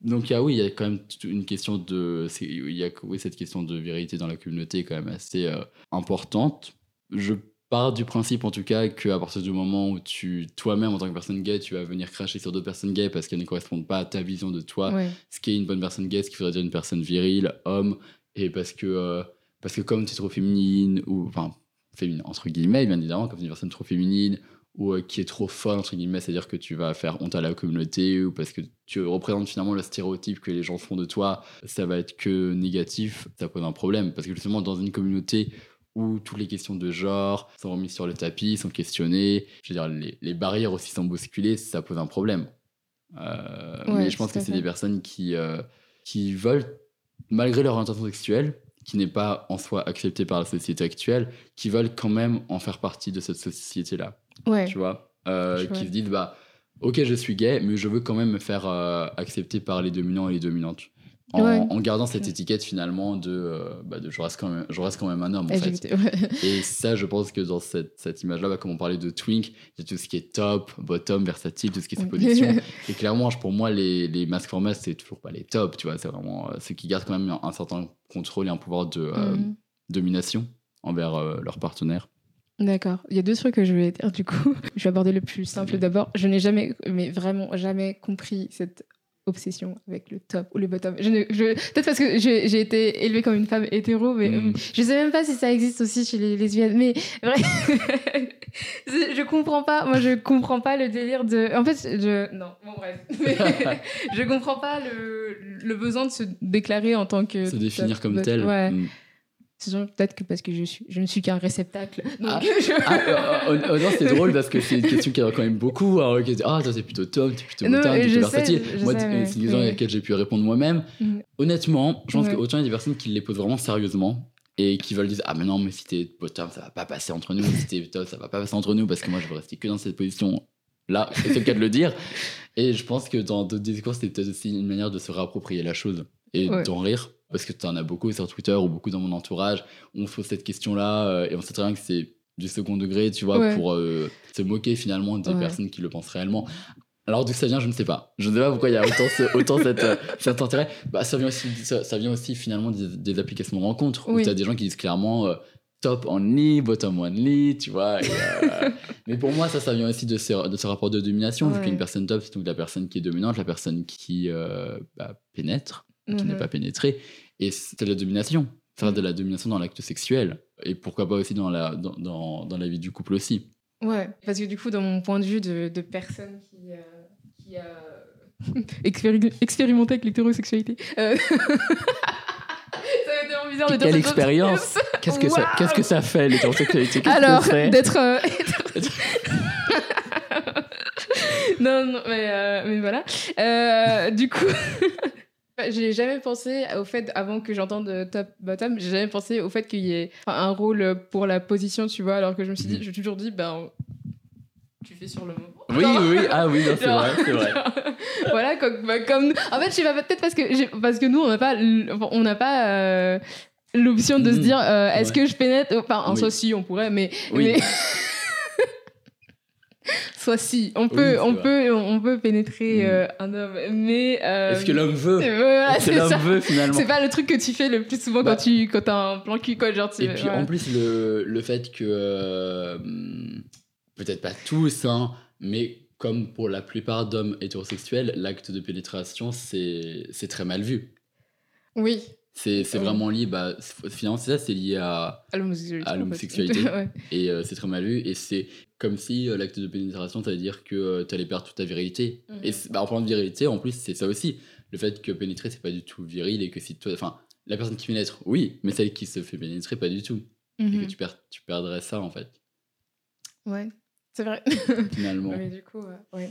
donc, ah oui, il y a quand même une question de. Il y a oui, cette question de vérité dans la communauté quand même assez euh, importante. Je pars du principe en tout cas qu'à partir du moment où tu, toi-même en tant que personne gay, tu vas venir cracher sur d'autres personnes gays parce qu'elles ne correspondent pas à ta vision de toi, Ouais. ce qui est une bonne personne gay, ce qui faudrait dire une personne virile, homme, et parce que, euh, parce que comme tu es trop féminine, ou enfin, féminine entre guillemets, bien évidemment, comme tu es une personne trop féminine, ou euh, qui est trop folle, entre guillemets, c'est-à-dire que tu vas faire honte à la communauté, ou parce que tu représentes finalement le stéréotype que les gens font de toi, ça va être que négatif, ça pose un problème. Parce que justement, dans une communauté où toutes les questions de genre sont remises sur le tapis, sont questionnées, je veux dire, les, les barrières aussi sont bousculées, ça pose un problème. Euh, Ouais, mais je pense que c'est des personnes qui, euh, qui veulent, malgré leur orientation sexuelle, qui n'est pas en soi acceptée par la société actuelle, qui veulent quand même en faire partie de cette société-là. Ouais. tu vois, euh, qui se disent bah ok je suis gay mais je veux quand même me faire accepter par les dominants et les dominantes en, Ouais. en gardant cette Ouais. étiquette finalement de, euh, bah, de je, reste quand même, je reste quand même un homme en fait ouais. et ça je pense que dans cette, cette image là bah, comme on parlait de twink il y a tout ce qui est top bottom versatile tout ce qui est position et clairement pour moi les, les masques for masques c'est toujours pas les tops tu vois c'est vraiment euh, ceux qui gardent quand même un, un certain contrôle et un pouvoir de euh, Mhm. domination envers leurs partenaires D'accord. Il y a deux trucs que je voulais dire du coup. Je vais aborder le plus simple d'abord. Je n'ai jamais, mais vraiment jamais compris cette obsession avec le top ou le bottom. Je ne, je, peut-être parce que j'ai été élevée comme une femme hétéro, mais Mm. je sais même pas si ça existe aussi chez les lesbiennes. Mais vrai, je comprends pas. Moi, je comprends pas le délire de. En fait, je non. Bon bref, Mais je comprends pas le, le besoin de se déclarer en tant que se définir top, comme tel Ouais. Mm. C'est peut-être que parce que je suis, je ne suis qu'un réceptacle. Donc Ah. je- Ah, euh, euh, euh, non, c'est drôle parce que c'est une question qui a quand même beaucoup. hein, qui ah, toi, t'es plutôt top, t'es plutôt mais t'es plutôt versatile. Moi, mais- c'est une question à laquelle j'ai pu répondre moi-même. Mhm. Honnêtement, je pense Ouais. qu'autant il y a des personnes qui les posent vraiment sérieusement et qui veulent dire Ah, mais non, mais si t'es bottom, ça va pas passer entre nous. Si t'es top, ça va pas passer entre nous parce que moi, je veux rester que dans cette position. Là, c'est le cas de le dire. Et je pense que dans d'autres discours, c'était peut-être aussi une manière de se réapproprier la chose et Ouais. d'en rire. Parce que tu en as beaucoup sur Twitter ou beaucoup dans mon entourage. On se pose cette question-là euh, et on sait très bien que c'est du second degré, tu vois, Ouais. pour euh, se moquer finalement des Ouais. personnes qui le pensent réellement. Alors d'où ça vient, je ne sais pas. Je ne sais pas pourquoi il y a autant, ce- autant cette, euh, cet intérêt. Bah, ça, vient aussi, ça, ça vient aussi finalement des, des applications de rencontres où tu as des gens qui disent clairement top only, bottom only, tu vois. et, euh, mais pour moi, ça, ça vient aussi de ce, de ce rapport de domination. Vu qu'une personne top, c'est donc la personne qui est dominante, la personne qui euh, bah, pénètre, qui n'est Mhm. pas pénétrée. Et c'est de la domination. Faire de la domination dans l'acte sexuel. Et pourquoi pas aussi dans la, dans, dans, dans la vie du couple aussi. Ouais, parce que du coup, dans mon point de vue de, de personne qui, euh, qui a expéri- expérimenté avec l'hétérosexualité. euh, ça va être tellement bizarre de dire Quelle expérience Qu'est-ce que, ça, qu'est-ce que ça fait, l'hétérosexualité? Qu'est-ce que Alors, c'est? d'être. euh, non, non, mais, euh, mais voilà. Euh, du coup, j'ai jamais pensé au fait, avant que j'entende top bottom, j'ai jamais pensé au fait qu'il y ait un rôle pour la position, tu vois, alors que je me suis dit, Mhm. j'ai toujours dit, ben, tu fais sur le moment. Oui, oui. Ah oui, c'est vrai, c'est vrai. voilà, comme, bah, comme. En fait, je sais pas, peut-être parce que, parce que nous, on n'a pas, on n'a pas euh, l'option de se Mhm. dire, euh, est-ce Ouais. que je pénètre Enfin, en Oui. soi, si, on pourrait, mais. Oui. mais- Soit si, on peut, on, vrai. peut, on peut pénétrer euh, un homme, mais. euh, Est-ce que l'homme veut c'est- voilà, Est-ce que l'homme veut finalement C'est pas le truc que tu fais le plus souvent Bah. quand tu quand t'as un plan cul, quoi. Genre, tu, Et puis ouais. en plus, le, le fait que, euh, peut-être pas tous, hein, mais comme pour la plupart d'hommes hétérosexuels, l'acte de pénétration, c'est c'est très mal vu. Oui, C'est Oui. vraiment lié, bah, finalement, c'est ça, c'est lié à. à l'homosexualité. À en fait. l'homosexualité. Ouais. Et euh, c'est très mal vu. Et c'est comme si euh, l'acte de pénétration, ça veut dire que tu allais perdre toute ta virilité. Mhm. Et bah, en parlant de virilité, en plus, c'est ça aussi. Le fait que pénétrer, c'est pas du tout viril et que si toi. Enfin, la personne qui pénètre, oui, mais celle qui se fait pénétrer, pas du tout. Et Mhm. que tu, perds, tu perdrais ça, en fait, Ouais, c'est vrai. finalement. Mais du coup, euh, ouais.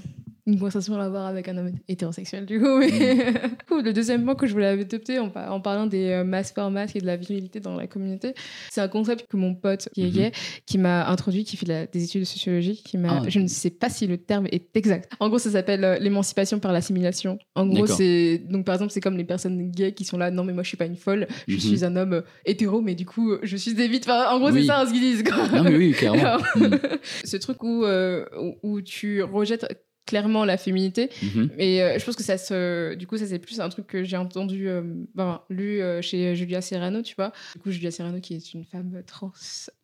Une conversation à avoir avec un homme hétérosexuel, du coup. Mais... Mm. Coup, le deuxième point que je voulais adopter en, par- en parlant des masques for masques et de la virilité dans la communauté, c'est un concept que mon pote qui est Mhm. gay, qui m'a introduit, qui fait la- des études de sociologie, qui m'a. Ah. Je ne sais pas si le terme est exact. En gros, ça s'appelle euh, l'émancipation par l'assimilation. En gros, c'est. Donc, par exemple, c'est comme les personnes gays qui sont là, non, mais moi, je suis pas une folle, je Mhm. suis un homme euh, hétéro, mais du coup, je suis des vites. Enfin, en gros, Oui. c'est ça hein, ce qu'ils disent, quoi. Non, mais oui, clairement. Alors, Mm. ce truc où, euh, où, où tu rejettes clairement la féminité. Mhm. Et euh, je pense que ça se. Du coup, ça, c'est plus un truc que j'ai entendu, euh, ben, lu euh, chez Julia Serrano, tu vois. Du coup, Julia Serrano, qui est une femme trans,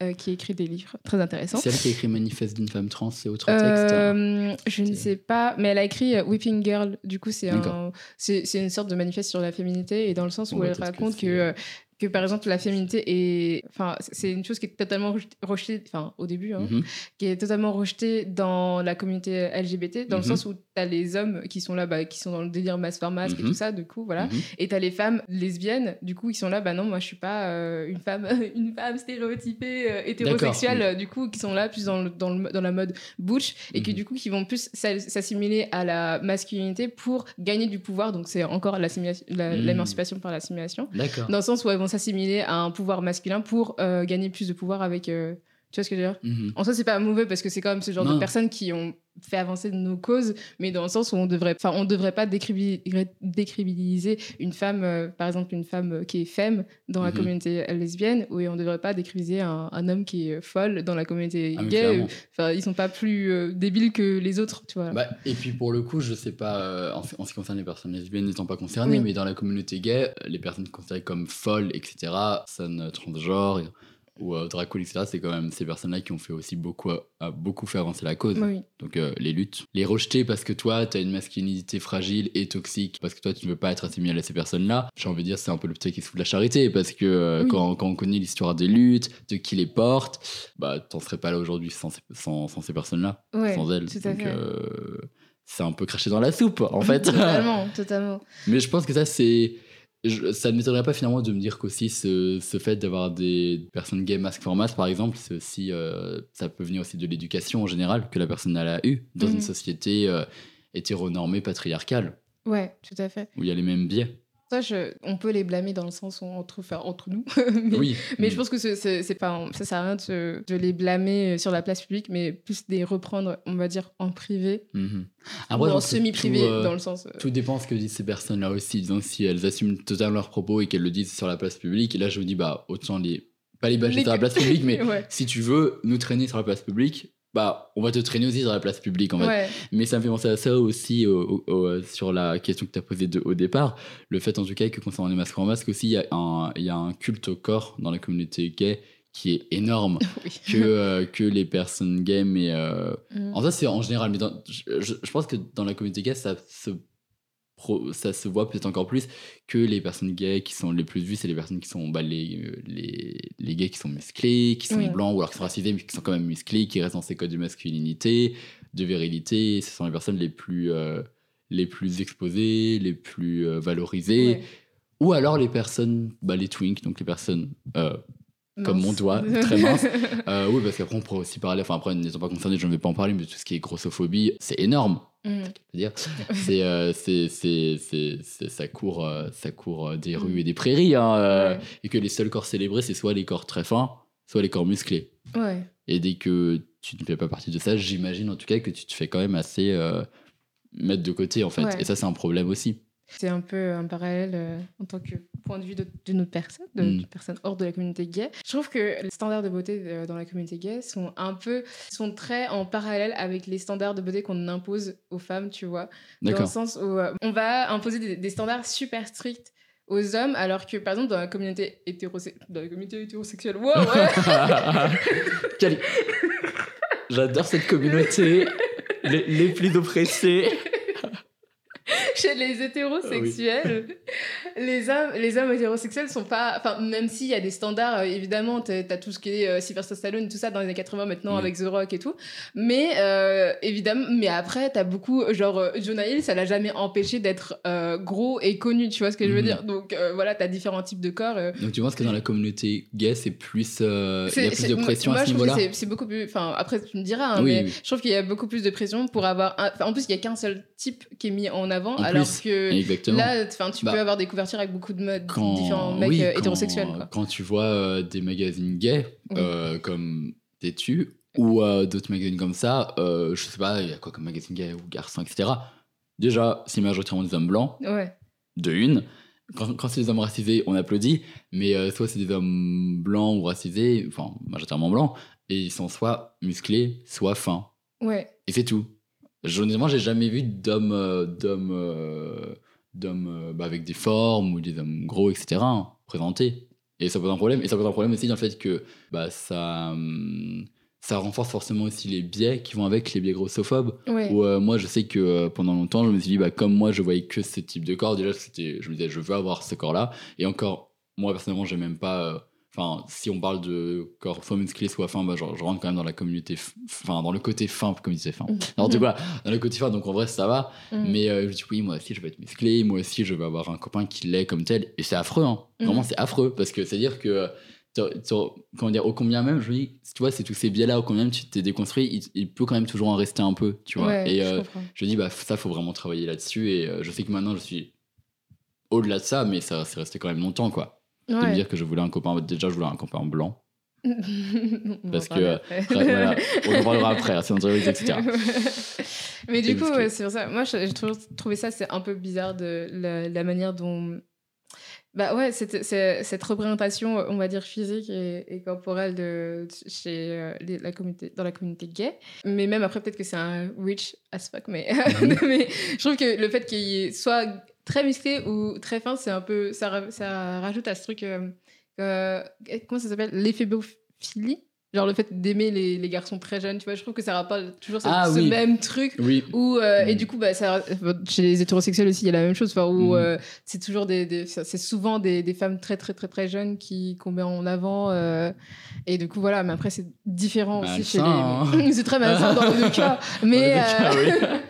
euh, qui écrit des livres très intéressants. C'est elle qui a écrit Manifeste d'une femme trans et autres textes. hein. Euh, je ne sais pas, mais elle a écrit Weeping Girl. Du coup, c'est un, une sorte de manifeste sur la féminité et dans le sens où elle raconte que, que par exemple la féminité est, enfin, c'est une chose qui est totalement rejet- rejetée, enfin au début, hein, Mhm. qui est totalement rejetée dans la communauté LGBT, dans le Mhm. sens où tu as les hommes qui sont là, bah, qui sont dans le délire masse for masque et Mhm. tout ça, du coup, voilà. Et t'as les femmes lesbiennes, du coup, qui sont là, bah non, moi je suis pas euh, une femme, une femme stéréotypée, euh, hétérosexuelle, euh, du coup, qui sont là plus dans, le- dans, le- dans la mode butch, et que du coup, qui vont plus s'a- s'assimiler à la masculinité pour gagner du pouvoir. Donc c'est encore Mhm. l'émancipation par l'assimilation. Dans le sens où elles vont s'assimiler à un pouvoir masculin pour euh, gagner plus de pouvoir avec. euh, tu vois ce que je veux dire? Mhm. En soi, c'est pas mauvais parce que c'est quand même ce genre Non. de personnes qui ont fait avancer nos causes, mais dans le sens où on devrait, enfin, on devrait pas décribi- décribiliser une femme, euh, par exemple, une femme euh, qui est femme dans la Mhm. communauté lesbienne, ou on devrait pas décribiliser un, un homme qui est folle dans la communauté Ah, gay. Enfin, ils sont pas plus euh, débiles que les autres, tu vois. Bah, et puis pour le coup, je sais pas, euh, en, en ce qui concerne les personnes lesbiennes n'étant pas concernées, Oui. mais dans la communauté gay, les personnes considérées comme folles, etc., personnes transgenres ou euh, queen, etc., c'est quand même ces personnes-là qui ont fait aussi beaucoup, a beaucoup fait avancer la cause. Oui. Donc euh, les luttes. Les rejeter parce que toi, tu as une masculinité fragile et toxique, parce que toi, tu ne veux pas être assimilé à ces personnes-là, j'ai envie de dire, c'est un peu le petit qui se fout de la charité, parce que euh, Oui. quand, quand on connaît l'histoire des luttes, de qui les porte, bah, t'en serais pas là aujourd'hui sans, ces- sans, sans ces personnes-là Ouais, sans elle. tout à Donc, fait. euh, c'est un peu craché dans la soupe, en fait. totalement, totalement. Mais je pense que ça, c'est. Je- ça ne m'étonnerait pas finalement de me dire qu'aussi ce, ce fait d'avoir des personnes gay masque for masse, par exemple, c'est aussi, euh, ça peut venir aussi de l'éducation en général que la personne elle a eue dans une société euh, hétéronormée, patriarcale, Ouais, tout à fait. où il y a les mêmes biais. Ça, je- on peut les blâmer dans le sens où entre, enfin, entre nous. mais, oui. mais je pense que c'est- pas, ça sert à rien de, se- de les blâmer sur la place publique, mais plus de les reprendre, on va dire, en privé. Mhm. ou en semi-privé, euh, dans le sens. euh, Tout dépend ce que disent ces personnes-là aussi. Disons, si elles assument totalement leurs propos et qu'elles le disent sur la place publique, et là je me dis, bah, autant les. Pas les bâcher Les- sur la place publique, mais ouais. si tu veux nous traîner sur la place publique, bah, on va te traîner aussi sur la place publique, en fait. Ouais. Mais ça me fait penser à ça aussi au- au- au- sur la question que tu as posée de- au départ. Le fait, en tout cas, que concernant les masques en masque aussi, il y, a un- y a un culte au corps dans la communauté gay qui est énorme. Oui. que, euh, que les personnes gays, mais. euh, Mm. en ça, c'est en général, mais dans- je, je- je pense que dans la communauté gay, ça se, pro- ça se voit peut-être encore plus que les personnes gays qui sont les plus vues, c'est les personnes qui sont bah, les, euh, les, les gays qui sont musclés, qui sont Oui. blancs ou alors qui sont racisés, mais qui sont quand même musclés, qui restent dans ces codes de masculinité, de virilité. Ce sont les personnes les plus, euh, les plus exposées, les plus euh, valorisées. Ou alors les personnes, bah, les twinks, donc les personnes euh, comme mon doigt, très mince. Euh, oui, parce qu'après, on pourrait aussi parler, enfin, après, n'étant pas concerné, je ne vais pas en parler, mais tout ce qui est grossophobie, c'est énorme. Mm. C'est, euh, c'est, c'est, c'est, c'est- ça court, euh, ça court euh, des rues et des prairies, hein, euh, Ouais. et que les seuls corps célébrés, c'est soit les corps très fins, soit les corps musclés. Ouais. Et dès que tu ne fais pas partie de ça, j'imagine en tout cas que tu te fais quand même assez euh, mettre de côté, en fait. Ouais. Et ça, c'est un problème aussi. C'est un peu un parallèle euh, en tant que point de vue de- d'une autre personne, de- Mm. d'une personne hors de la communauté gay. Je trouve que les standards de beauté euh, dans la communauté gay sont un peu, sont très en parallèle avec les standards de beauté qu'on impose aux femmes, tu vois. Dans le sens où euh, on va imposer des, des standards super stricts aux hommes, alors que par exemple dans la communauté, hétérose- dans la communauté hétérosexuelle, wow, ouais, J'adore cette communauté. Les, les plus oppressés. Chez les hétérosexuels, les, hommes, les hommes hétérosexuels sont pas. Enfin, même s'il y a des standards, euh, évidemment, t'as as tout ce qui est euh, Sylvester Stallone, tout ça dans les années 80 maintenant Oui. avec The Rock et tout. Mais euh, évidemment, mais après, t'as beaucoup. Genre, euh, Jonah Hill, ça l'a jamais empêché d'être gros et connu, tu vois ce que je veux Mhm. dire? Donc voilà, t'as différents types de corps. Donc tu penses que dans la communauté gay, c'est plus, il y a c'est- plus de pression moi, à ce niveau-là? c'est- beaucoup plus. Enfin, après, tu me diras, hein, Oui, mais oui. je trouve qu'il y a beaucoup plus de pression pour avoir. un- en plus, il y a qu'un seul type qui est mis en avant, En alors plus, que Exactement. là, tu Bah, peux avoir des couvertures avec beaucoup de modes, quand, différents mecs oui, euh, quand- hétérosexuels. Quoi. Quand tu vois euh, des magazines gays Oui. euh, comme Têtu ou d'autres magazines comme ça, je sais pas, il y a quoi comme magazine gay ou garçon, etc. Déjà, c'est majoritairement des hommes blancs, Ouais, de une. Quand, quand c'est des hommes racisés, on applaudit, mais euh, soit c'est des hommes blancs ou racisés, enfin majoritairement blancs, et ils sont soit musclés, soit fins. ouais. Et c'est tout. honnêtement, j'ai jamais vu d'hommes euh, d'hommes euh, d'hommes euh, bah, avec des formes ou des hommes gros, etc. hein, présentés. Et ça pose un problème. Et ça pose un problème aussi dans le fait que bah, ça, hum, ça renforce forcément aussi les biais qui vont avec les biais grossophobes. Ouais. Où, euh, moi, je sais que euh, pendant longtemps, je me suis dit, bah, comme moi, je voyais que ce type de corps, déjà, c'était, je me disais, je veux avoir ce corps-là. Et encore, moi, personnellement, j'ai même pas. euh, Enfin, si on parle de corps musclé, soit fin, bah, genre, je rentre quand même dans la communauté. Enfin, dans le côté fin, comme il disait fin. Alors, du coup, voilà, dans le côté fin, donc en vrai, ça va. Mhm. Mais euh, je dis, oui, moi aussi, je veux être musclé. Moi aussi, je veux avoir un copain qui l'est comme tel. Et c'est affreux, hein. Vraiment, c'est affreux. Parce que c'est-à-dire que. euh, t'as- t'as- comment dire, au combien même, je me dis, tu vois, c'est tous ces biais-là, au combien même tu t'es déconstruit, il, il peut quand même toujours en rester un peu, tu vois. Ouais, et je euh, je dis, bah, ça, faut vraiment travailler là-dessus. Et euh, je sais que maintenant, je suis au-delà de ça, mais ça c'est resté quand même longtemps, quoi. De me Ouais. dire que je voulais un copain, déjà, je voulais un copain blanc. On Parce que, euh, voilà, on en parlera après, c'est entrevue, etc. Mais du Et coup, ouais, c'est pour ça. Moi, j'ai toujours trouvé ça, c'est un peu bizarre de la, la manière dont. Bah ouais, cette, cette, représentation, on va dire, physique et, et corporelle de, chez, euh, les- la communauté, dans la communauté gay. Mais même après, peut-être que c'est un rich as fuck, mais, mais je trouve que le fait qu'il soit très musclé ou très fin, c'est un peu. Ça, ça rajoute à ce truc. euh, euh, comment ça s'appelle? L'éphébiophilie Genre le fait d'aimer les, les garçons très jeunes, tu vois, je trouve que ça rapporte toujours ce, Ah ce oui. même truc Oui, où, euh, et Mm. du coup, bah, ça, chez les hétérosexuels aussi, il y a la même chose, enfin, où Mm. euh, c'est toujours des, des- c'est souvent des, des femmes très, très, très, très jeunes qui qu'on met en avant. euh, et du coup, voilà, mais après, c'est différent aussi chez les. c'est très malsain dans les deux cas. Mais, Dans les deux cas, euh, oui.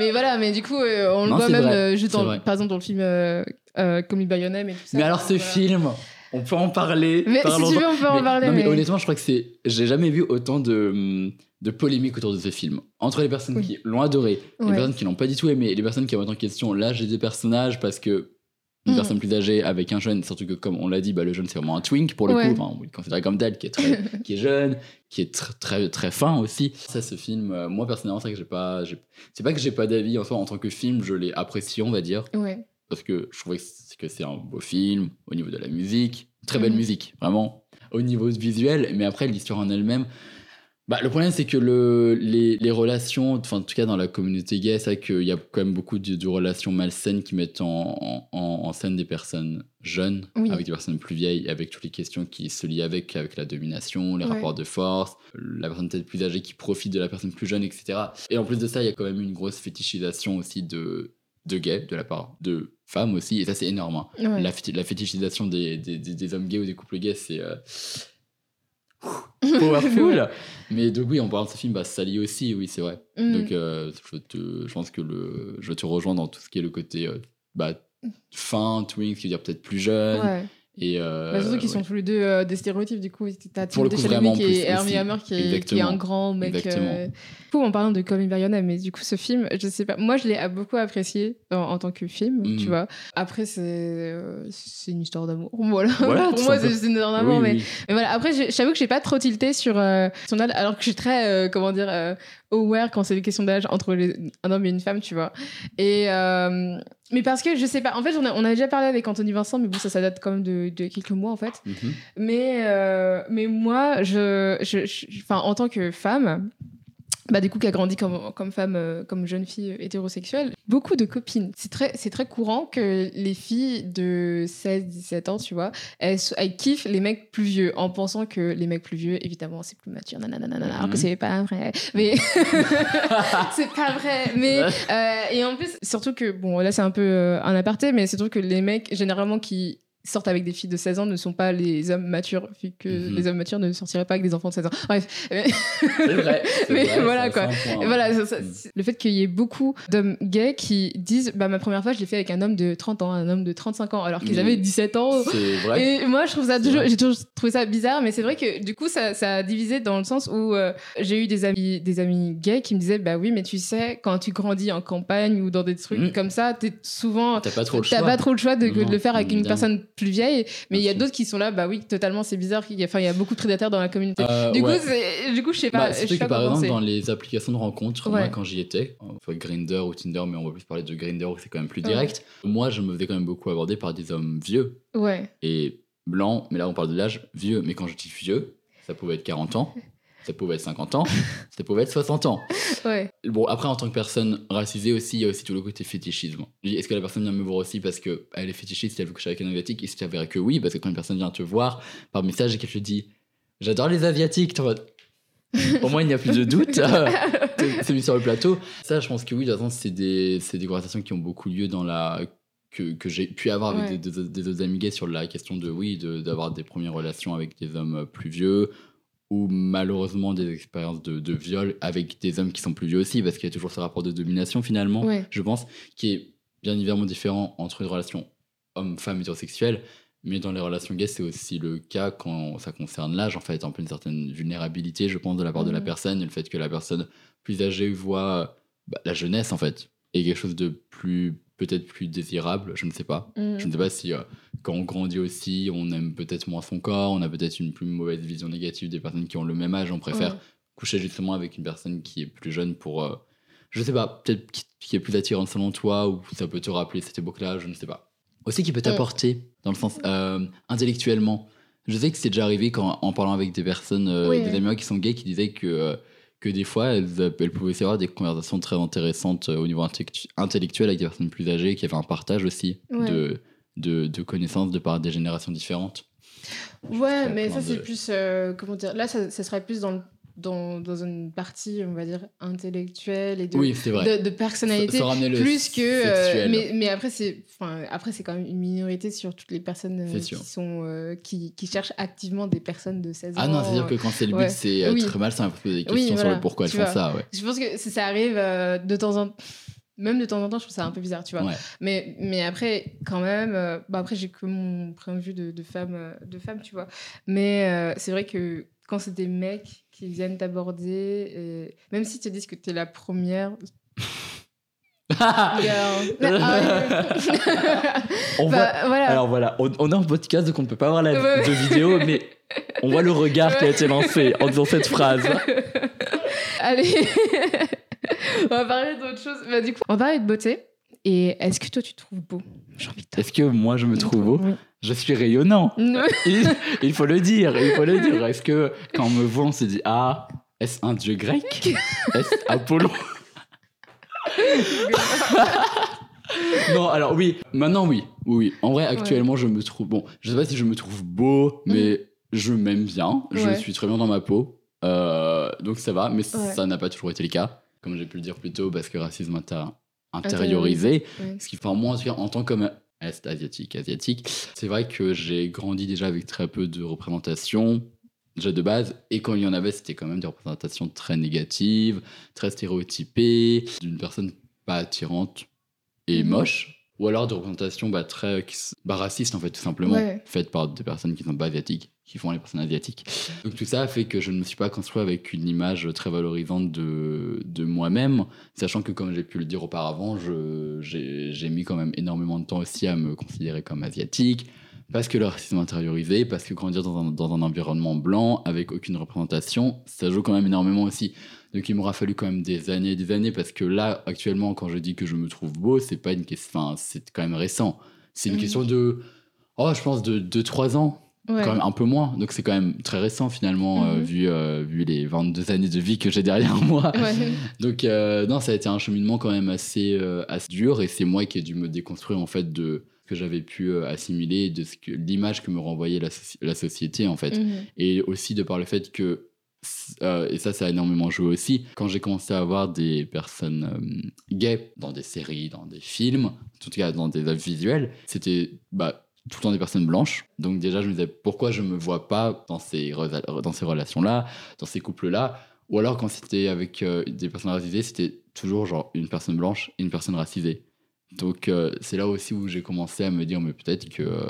mais voilà, mais du coup, euh, on le Non, voit c'est même vrai, euh, juste c'est dans, vrai. par exemple dans le film euh, euh, Call Me By Your Name et tout ça. Mais alors, ce Voilà. film, on peut en parler. Mais si tu veux, on peut en parler. non, mais mais- honnêtement, je crois que c'est. J'ai jamais vu autant de, hum, de polémiques autour de ce film. Entre les personnes Oui. qui l'ont adoré, les Ouais. personnes qui l'ont pas du tout aimé, et les personnes qui remettent en question l'âge des personnages parce que. Une Mhm. personne plus âgée avec un jeune, surtout que comme on l'a dit, bah, le jeune c'est vraiment un twink pour le Ouais. coup, enfin, on le considère comme tel, qui est, très, qui est jeune, qui est tr- très, très fin aussi. Ça, ce film, euh, moi personnellement, c'est vrai que j'ai pas. C'est pas que j'ai pas d'avis en soi, en tant que film, je l'ai apprécié, on va dire Ouais. parce que je trouvais que c'est- un beau film au niveau de la musique, très belle Mhm. musique, vraiment, au niveau visuel, mais après l'histoire en elle-même. Bah, le problème, c'est que le, les, les relations, enfin, en tout cas dans la communauté gay, c'est vrai qu'il y a quand même beaucoup de, de relations malsaines qui mettent en, en, en scène des personnes jeunes, Oui. avec des personnes plus vieilles, avec toutes les questions qui se lient avec, avec la domination, les Ouais. rapports de force, la personne peut-être plus âgée qui profite de la personne plus jeune, etc. Et en plus de ça, il y a quand même une grosse fétichisation aussi de, de gays de la part de femmes aussi, et ça c'est énorme. hein. Ouais. La, féti- la fétichisation des, des, des- des hommes gays ou des couples gays, c'est euh, powerful. Mais donc oui, en parlant de ce film, bah, ça lie aussi, oui, c'est vrai. Mm. Donc euh, je, te, je pense que le, je te rejoins dans tout ce qui est le côté euh, bah, fin, twink, qui veut dire peut-être plus jeune. Ouais. Et, euh, Bah, surtout qu'ils ouais. sont tous les deux euh, des stéréotypes, du coup. T'as Chalamet vraiment qui est Hermie. Hammer qui est, qui est Exactement. un grand mec. Euh. Du coup, en parlant de Your Name, mais du coup, ce film, je sais pas, moi, je l'ai beaucoup apprécié en, en tant que film, Mhm. tu vois. Après, c'est euh, c'est une histoire d'amour. Voilà. Voilà, Pour moi, c'est juste une histoire d'amour, Oui, mais oui. mais voilà, après, j'avoue que j'ai pas trop tilté sur euh, son âge, alors que je suis très, comment dire, aware quand c'est une question d'âge entre les- un homme et une femme, tu vois. Et, mais parce que je sais pas, en fait, on a, on a déjà parlé avec Anthony Vincent, mais bon, ça, ça date quand même de, de quelques mois, en fait. Mhm. Mais, euh, mais moi, je, je, je- enfin, en tant que femme, bah, du coup, qui a grandi comme, comme femme, euh, comme jeune fille hétérosexuelle, beaucoup de copines. C'est très, c'est très courant que les filles de 16, 17 ans, tu vois, elles, kiffent les mecs plus vieux en pensant que les mecs plus vieux, évidemment, c'est plus mature, nanana, alors que Mhm. c'est pas vrai. Mais c'est pas vrai. Mais, euh, et en plus, surtout que, bon, là, c'est un peu euh, un aparté, mais surtout que les mecs, généralement, qui sortent avec des filles de 16 ans ne sont pas les hommes matures, vu que Mhm. les hommes matures ne sortiraient pas avec des enfants de 16 ans. Bref. Mais- C'est vrai. Mais vrai, voilà, quoi. voilà, ça- ça- le fait qu'il y ait beaucoup d'hommes gays qui disent bah, ma première fois, je l'ai fait avec un homme de 30 ans, un homme de 35 ans, alors qu'ils avaient 17 ans. Vrai. Et moi, je trouve ça toujours, j'ai toujours trouvé ça bizarre, mais c'est vrai que du coup, ça, ça a divisé dans le sens où euh, j'ai eu des amis, des amis gays qui me disaient, bah oui, mais tu sais, quand tu grandis en campagne ou dans des trucs Mm. comme ça, t'es souvent, T'as pas trop le choix. pas trop le choix de, le faire avec une personne plus vieille. Mais il y a d'autres qui sont là, bah oui, totalement, c'est bizarre. Il y a, enfin, il y a beaucoup de prédateurs dans la communauté. Euh, du, ouais. coup, du coup, je sais pas. Bah, je sais que par exemple, dans les applications de rencontres, moi quand j'y étais, soit Grinder ou Tinder, mais on va plus parler de Grinder où c'est quand même plus Ouais. direct. Moi, je me faisais quand même beaucoup aborder par des hommes vieux Ouais. et blancs, mais là on parle de l'âge vieux. Mais quand je dis vieux, ça pouvait être 40 ans. ça pouvait être 50 ans, ça pouvait être 60 ans. Ouais. Bon, après, en tant que personne racisée aussi, il y a aussi tout le côté fétichisme. Est-ce que la personne vient me voir aussi parce qu'elle est fétichiste elle veut coucher avec un asiatique? Il s'avérait que oui, parce que quand une personne vient te voir par message et qu'elle te dit J'adore les asiatiques, Au moins, il n'y a plus de doute. c'est mis sur le plateau. Ça, je pense que oui, de toute façon, c'est des, conversations qui ont beaucoup lieu dans la. que, que j'ai pu avoir avec Ouais. des, des- des autres amis gays sur la question de, oui, de- d'avoir des premières relations avec des hommes plus vieux ou malheureusement des expériences de, de viol avec des hommes qui sont plus vieux aussi, parce qu'il y a toujours ce rapport de domination finalement, Ouais. je pense, qui est bien évidemment différent entre une relation homme-femme hétérosexuelle, mais dans les relations gays, c'est aussi le cas quand ça concerne l'âge, en fait, un peu une certaine vulnérabilité, je pense, de la part de la Mhm. personne, et le fait que la personne plus âgée voit bah, la jeunesse, en fait, et quelque chose de plus, peut-être plus désirable, je ne sais pas. Mhm. Je ne sais pas si euh, quand on grandit aussi, on aime peut-être moins son corps, on a peut-être une plus mauvaise vision négative des personnes qui ont le même âge, on préfère coucher justement avec une personne qui est plus jeune pour, euh, je sais pas, peut-être qui, qui est plus attirante selon toi, ou ça peut te rappeler cette époque-là, je ne sais pas. Aussi qui peut t'apporter, dans le sens euh, intellectuellement. Je sais que c'est déjà arrivé quand, en parlant avec des personnes, Oui, des amis qui sont gays, qui disaient que, que des fois, elles, elles pouvaient avoir des conversations très intéressantes euh, au niveau intellectu- intellectuel avec des personnes plus âgées, qui avaient un partage aussi Ouais. de, de, de connaissances de par des générations différentes. Ouais, mais ça, c'est plus. euh, comment dire Là, ça, ça serait plus dans, le- dans, dans une partie, on va dire, intellectuelle et de, Oui, personnalité. Plus que. euh, mais, mais après, c'est enfin, après, c'est quand même une minorité sur toutes les personnes euh, qui, sont, euh, qui, qui cherchent activement des personnes de 16 ans. Ah non, c'est-à-dire que quand c'est le but, ouais. c'est Oui. très mal, ça poser des Oui, questions sur voilà, le pourquoi elles font ça, ouais. Je pense que ça, ça arrive de temps en temps. Même de temps en temps, je trouve ça un peu bizarre, tu vois. Ouais. Mais, mais après, quand même, euh, bah après, j'ai que mon point de vue de, de femme, de femme, tu vois. Mais euh, c'est vrai que quand c'est des mecs qui viennent t'aborder, et même si te disent que t'es la première. Ah, On voit- bah, voilà. Alors voilà, on, on est en podcast donc on ne peut pas voir la Ouais, de vidéo, mais on voit le regard qui a été lancé en disant cette phrase. Allez, on va parler d'autre chose. Bah, du coup, on va parler de beauté. Et est-ce que toi, tu te trouves beau Est-ce que moi je me trouve beau Oui. Je suis rayonnant. Il, il faut le dire, il faut le dire. Est-ce que quand on me voit, on se dit Ah, est-ce un dieu grec Est-ce Apollon Non, alors oui, maintenant oui. Oui. En vrai, actuellement, je me trouve. Bon, je sais pas si je me trouve beau, mais je m'aime bien. Je Ouais. suis très bien dans ma peau. Euh, donc ça va, mais Ouais. ça n'a pas toujours été le cas. Comme j'ai pu le dire plus tôt, parce que racisme inter- intériorisé. Ouais. Ce qui, enfin, moi, en tant qu'homme est asiatique, asiatique, c'est vrai que j'ai grandi déjà avec très peu de représentation, déjà de base, et quand il y en avait, c'était quand même des représentations très négatives, très stéréotypées, d'une personne pas attirante et Mhm. moche, ou alors des représentations bah, très bah, racistes, en fait, tout simplement, Ouais. faites par des personnes qui sont pas asiatiques, qui font les personnes asiatiques. Donc tout ça a fait que je ne me suis pas construit avec une image très valorisante de, de moi-même, sachant que comme j'ai pu le dire auparavant, j'ai mis quand même énormément de temps aussi à me considérer comme asiatique, parce que le racisme intériorisé, parce que grandir dans un, dans un environnement blanc avec aucune représentation, ça joue quand même énormément aussi. Donc il m'aura fallu quand même des années et des années, parce que là, actuellement, quand je dis que je me trouve beau, c'est pas une question, enfin, c'est quand même récent. C'est une Mhm. question de, oh, je pense de 2-3 ans Ouais. quand même un peu moins. Donc c'est quand même très récent finalement, euh, Mhm. vu, euh, vu les 22 années de vie que j'ai derrière moi. Ouais. Donc euh, non, ça a été un cheminement quand même assez, assez dur et c'est moi qui ai dû me déconstruire en fait de ce que j'avais pu assimiler, de ce que l'image que me renvoyait la, la société en fait. Mhm. Et aussi de par le fait que, euh, et ça, ça a énormément joué aussi, quand j'ai commencé à avoir des personnes euh, gays dans des séries, dans des films, en tout cas dans des œuvres visuelles, c'était bah, tout le temps des personnes blanches. Donc déjà, je me disais, pourquoi je me vois pas dans ces, dans ces relations-là, dans ces couples-là? Ou alors quand c'était avec euh, des personnes racisées, c'était toujours genre une personne blanche et une personne racisée. Donc euh, c'est là aussi où j'ai commencé à me dire mais peut-être que euh,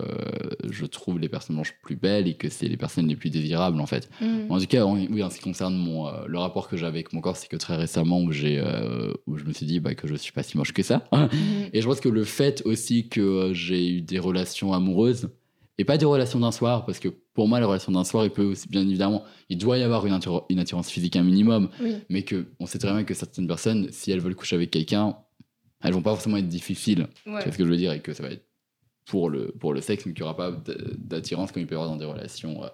je trouve les personnes blanches plus belles et que c'est les personnes les plus désirables en fait. Mhm. En tout cas, en- oui, en ce qui concerne mon, euh, le rapport que j'ai avec mon corps, c'est que très récemment où, j'ai, où je me suis dit bah, que je suis pas si moche que ça. Mhm. Et je pense que le fait aussi que j'ai eu des relations amoureuses, et pas des relations d'un soir, parce que pour moi, les relations d'un soir, il peut aussi, bien évidemment, il doit y avoir une, attir- une attirance physique un minimum, Oui. mais que on sait très bien que certaines personnes, si elles veulent coucher avec quelqu'un, elles vont pas forcément être difficiles. Ouais. Tu vois ce que je veux dire Et que ça va être pour le, pour le sexe, mais qu'il n'y aura pas d'attirance comme il peut y avoir dans des relations euh,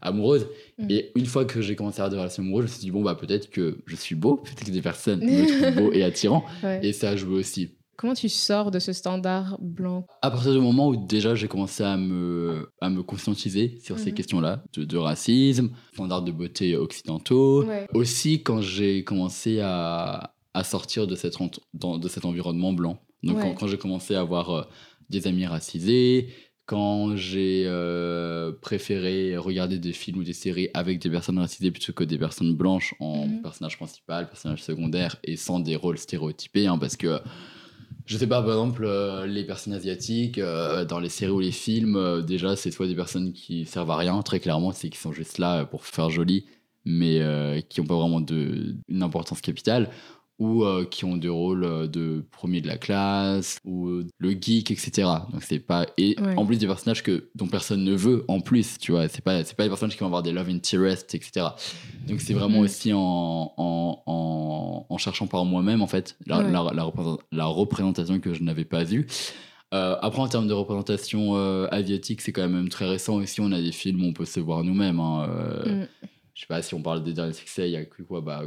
amoureuse. Mm. Et une fois que j'ai commencé à avoir des relations amoureuses, je me suis dit, bon, bah, peut-être que je suis beau, peut-être que des personnes me trouvent beau et attirant. Ouais. Et ça a joué aussi. Comment tu sors de ce standard blanc? À partir du moment où déjà j'ai commencé à me, à me conscientiser sur ces Mhm. questions-là, de, de racisme, standards de beauté occidentaux, Ouais. aussi quand j'ai commencé à, à sortir de, cette, ent- dans- de cet environnement blanc. Donc Ouais. quand, quand j'ai commencé à avoir euh, des amis racisés, quand j'ai euh, préféré regarder des films ou des séries avec des personnes racisées plutôt que des personnes blanches en Mhm. personnage principal, personnage secondaire et sans des rôles stéréotypés, hein, parce que je sais pas, par exemple, euh, les personnes asiatiques, euh, dans les séries ou les films, euh, déjà, c'est soit des personnes qui servent à rien, très clairement, c'est qui sont juste là pour faire joli, mais qui n'ont pas vraiment de, une importance capitale, ou euh, qui ont des rôles euh, de premier de la classe, ou euh, le geek, etc. Donc c'est pas... Et Ouais. en plus des personnages que, dont personne ne veut, en plus, tu vois, c'est pas, c'est pas des personnages qui vont avoir des love interest, etc. Donc c'est vraiment Mhm. aussi en, en, en, en cherchant par moi-même, en fait, la, Ouais. la, la représent- la représentation que je n'avais pas vue. Euh, après, en termes de représentation euh, asiatique, c'est quand même très récent aussi. On a des films où on peut se voir nous-mêmes. hein, euh, Mm. Je sais pas si on parle des derniers succès, il y a que quoi bah,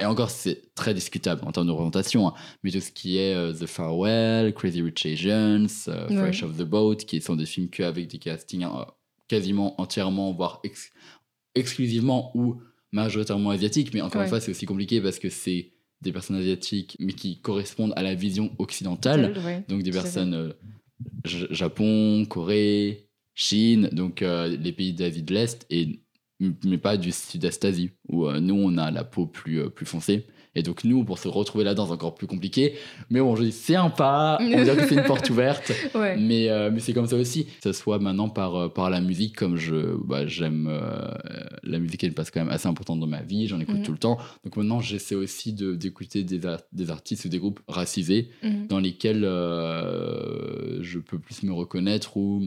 Et encore, c'est très discutable en termes de représentation. hein, mais tout ce qui est euh, The Farewell, Crazy Rich Asians, euh, Ouais. Fresh Off the Boat, qui sont des films qu'avec des castings euh, quasiment entièrement, voire ex- exclusivement ou majoritairement asiatiques. Mais encore Ouais. une fois, c'est aussi compliqué parce que c'est des personnes asiatiques, mais qui correspondent à la vision occidentale. Ouais. Donc des personnes Japon, Corée, Chine, donc les pays d'Asie de l'Est, et, mais pas du Sud-Est Asie, où euh, nous on a la peau plus, euh, plus foncée. Et donc nous, pour se retrouver là-dedans, c'est encore plus compliqué. Mais bon, je dis, c'est un pas, on dirait que c'est une porte ouverte. Ouais. Mais, euh, mais c'est comme ça aussi. Que ce soit maintenant par, par la musique, comme je bah, j'aime la musique, elle passe quand même assez importante dans ma vie, j'en écoute Mhm. tout le temps. Donc maintenant, j'essaie aussi de- d'écouter des, des artistes ou des groupes racisés Mhm. dans lesquels je peux plus me reconnaître ou,